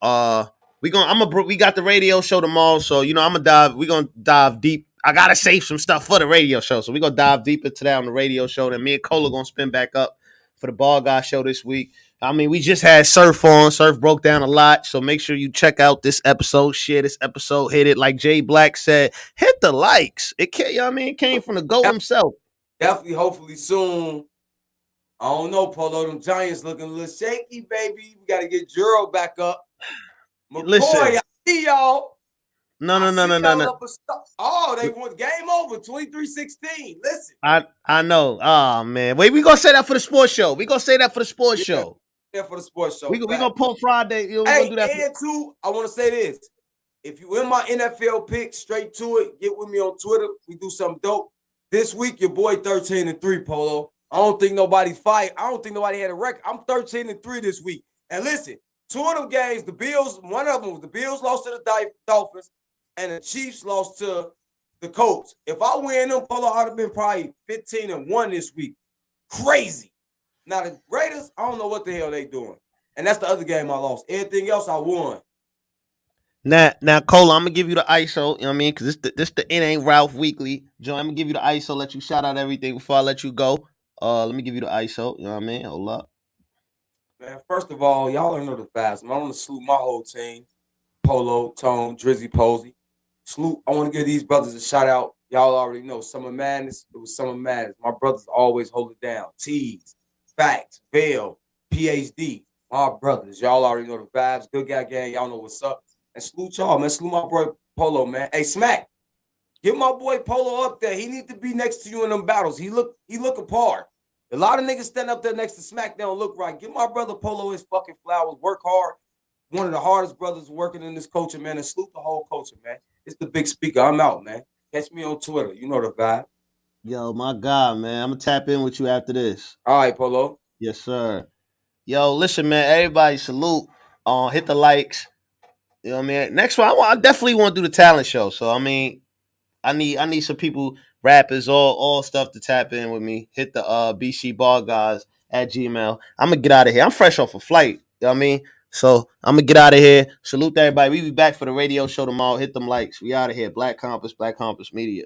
Uh, we gonna I'm a we got the radio show tomorrow, so you know I'm gonna dive. We gonna dive deep. I gotta save some stuff for the radio show, so we gonna dive deeper today on the radio show. Then me and Cola gonna spin back up for the ball guy show this week. I mean, we just had Surf on. Surf broke down a lot, so make sure you check out this episode. Share this episode. Hit it like Jay Black said. Hit the likes. It came. You know what I mean, it came from the goat himself. Definitely, hopefully soon. I don't know, Polo. Them Giants looking a little shaky, baby. We got to get Juro back up. McCoy, Listen. I see y'all. No, no, no, no, no, no. up a st- Oh, they won game over 23-16. Listen. I I know. Oh man. Wait, we gonna say that for the sports show. We gonna say that for the sports Yeah. show. There for the sports show. We we gonna pull Friday. Hey, gonna do that. and two, I want to say this. If you in my NFL pick, straight to it, get with me on Twitter. We do something dope. This week, your boy 13 and 3, Polo. I don't think nobody fight. I don't think nobody had a record. I'm 13 and 3 this week. And listen, two of them games, the Bills, one of them was the Bills lost to the Dolphins, and the Chiefs lost to the Colts. If I win them, Polo, I'd have been probably 15 and 1 this week. Crazy. Now the Raiders, I don't know what the hell they doing. And that's the other game I lost. Everything else I won. Now, now, Cole, I'm gonna give you the ISO. You know what I mean? Because this, the, this the it ain't Ralph Weekly. Joe, I'm gonna give you the ISO. Let you shout out everything before I let you go. Uh, let me give you the ISO. You know what I mean? Hold up. Man, first of all, y'all don't know the fast. I want to salute my whole team. Polo, Tone, Drizzy, Posey. Salute. I want to give these brothers a shout out. Y'all already know Summer Madness. It was Summer Madness. My brothers always hold it down. Tees, Facts, Veil, PhD. My brothers. Y'all already know the vibes. Good guy gang. Y'all know what's up. And salute y'all, man. Salute my boy Polo, man. Hey, Smack. Get my boy Polo up there. He need to be next to you in them battles. He look he look apart. A lot of niggas stand up there next to Smack, they don't look right. Give my brother Polo his fucking flowers. Work hard. One of the hardest brothers working in this culture, man. And salute the whole culture, man. It's the big speaker. I'm out, man. Catch me on Twitter. You know the vibe. Yo, my God, man. I'm gonna tap in with you after this. All right, Polo. Yes, sir. Yo, listen, man. Everybody, salute. Uh, hit the likes. You know what I mean? Next one, I, want, I definitely want to do the talent show. So I mean, I need I need some people, rappers, all all stuff to tap in with me. Hit the uh BC Bar guys at Gmail. I'm gonna get out of here. I'm fresh off a flight. You know what I mean? So I'm gonna get out of here. Salute everybody. We be back for the radio show tomorrow. Hit them likes. We out of here. Black Compass, Black Compass Media.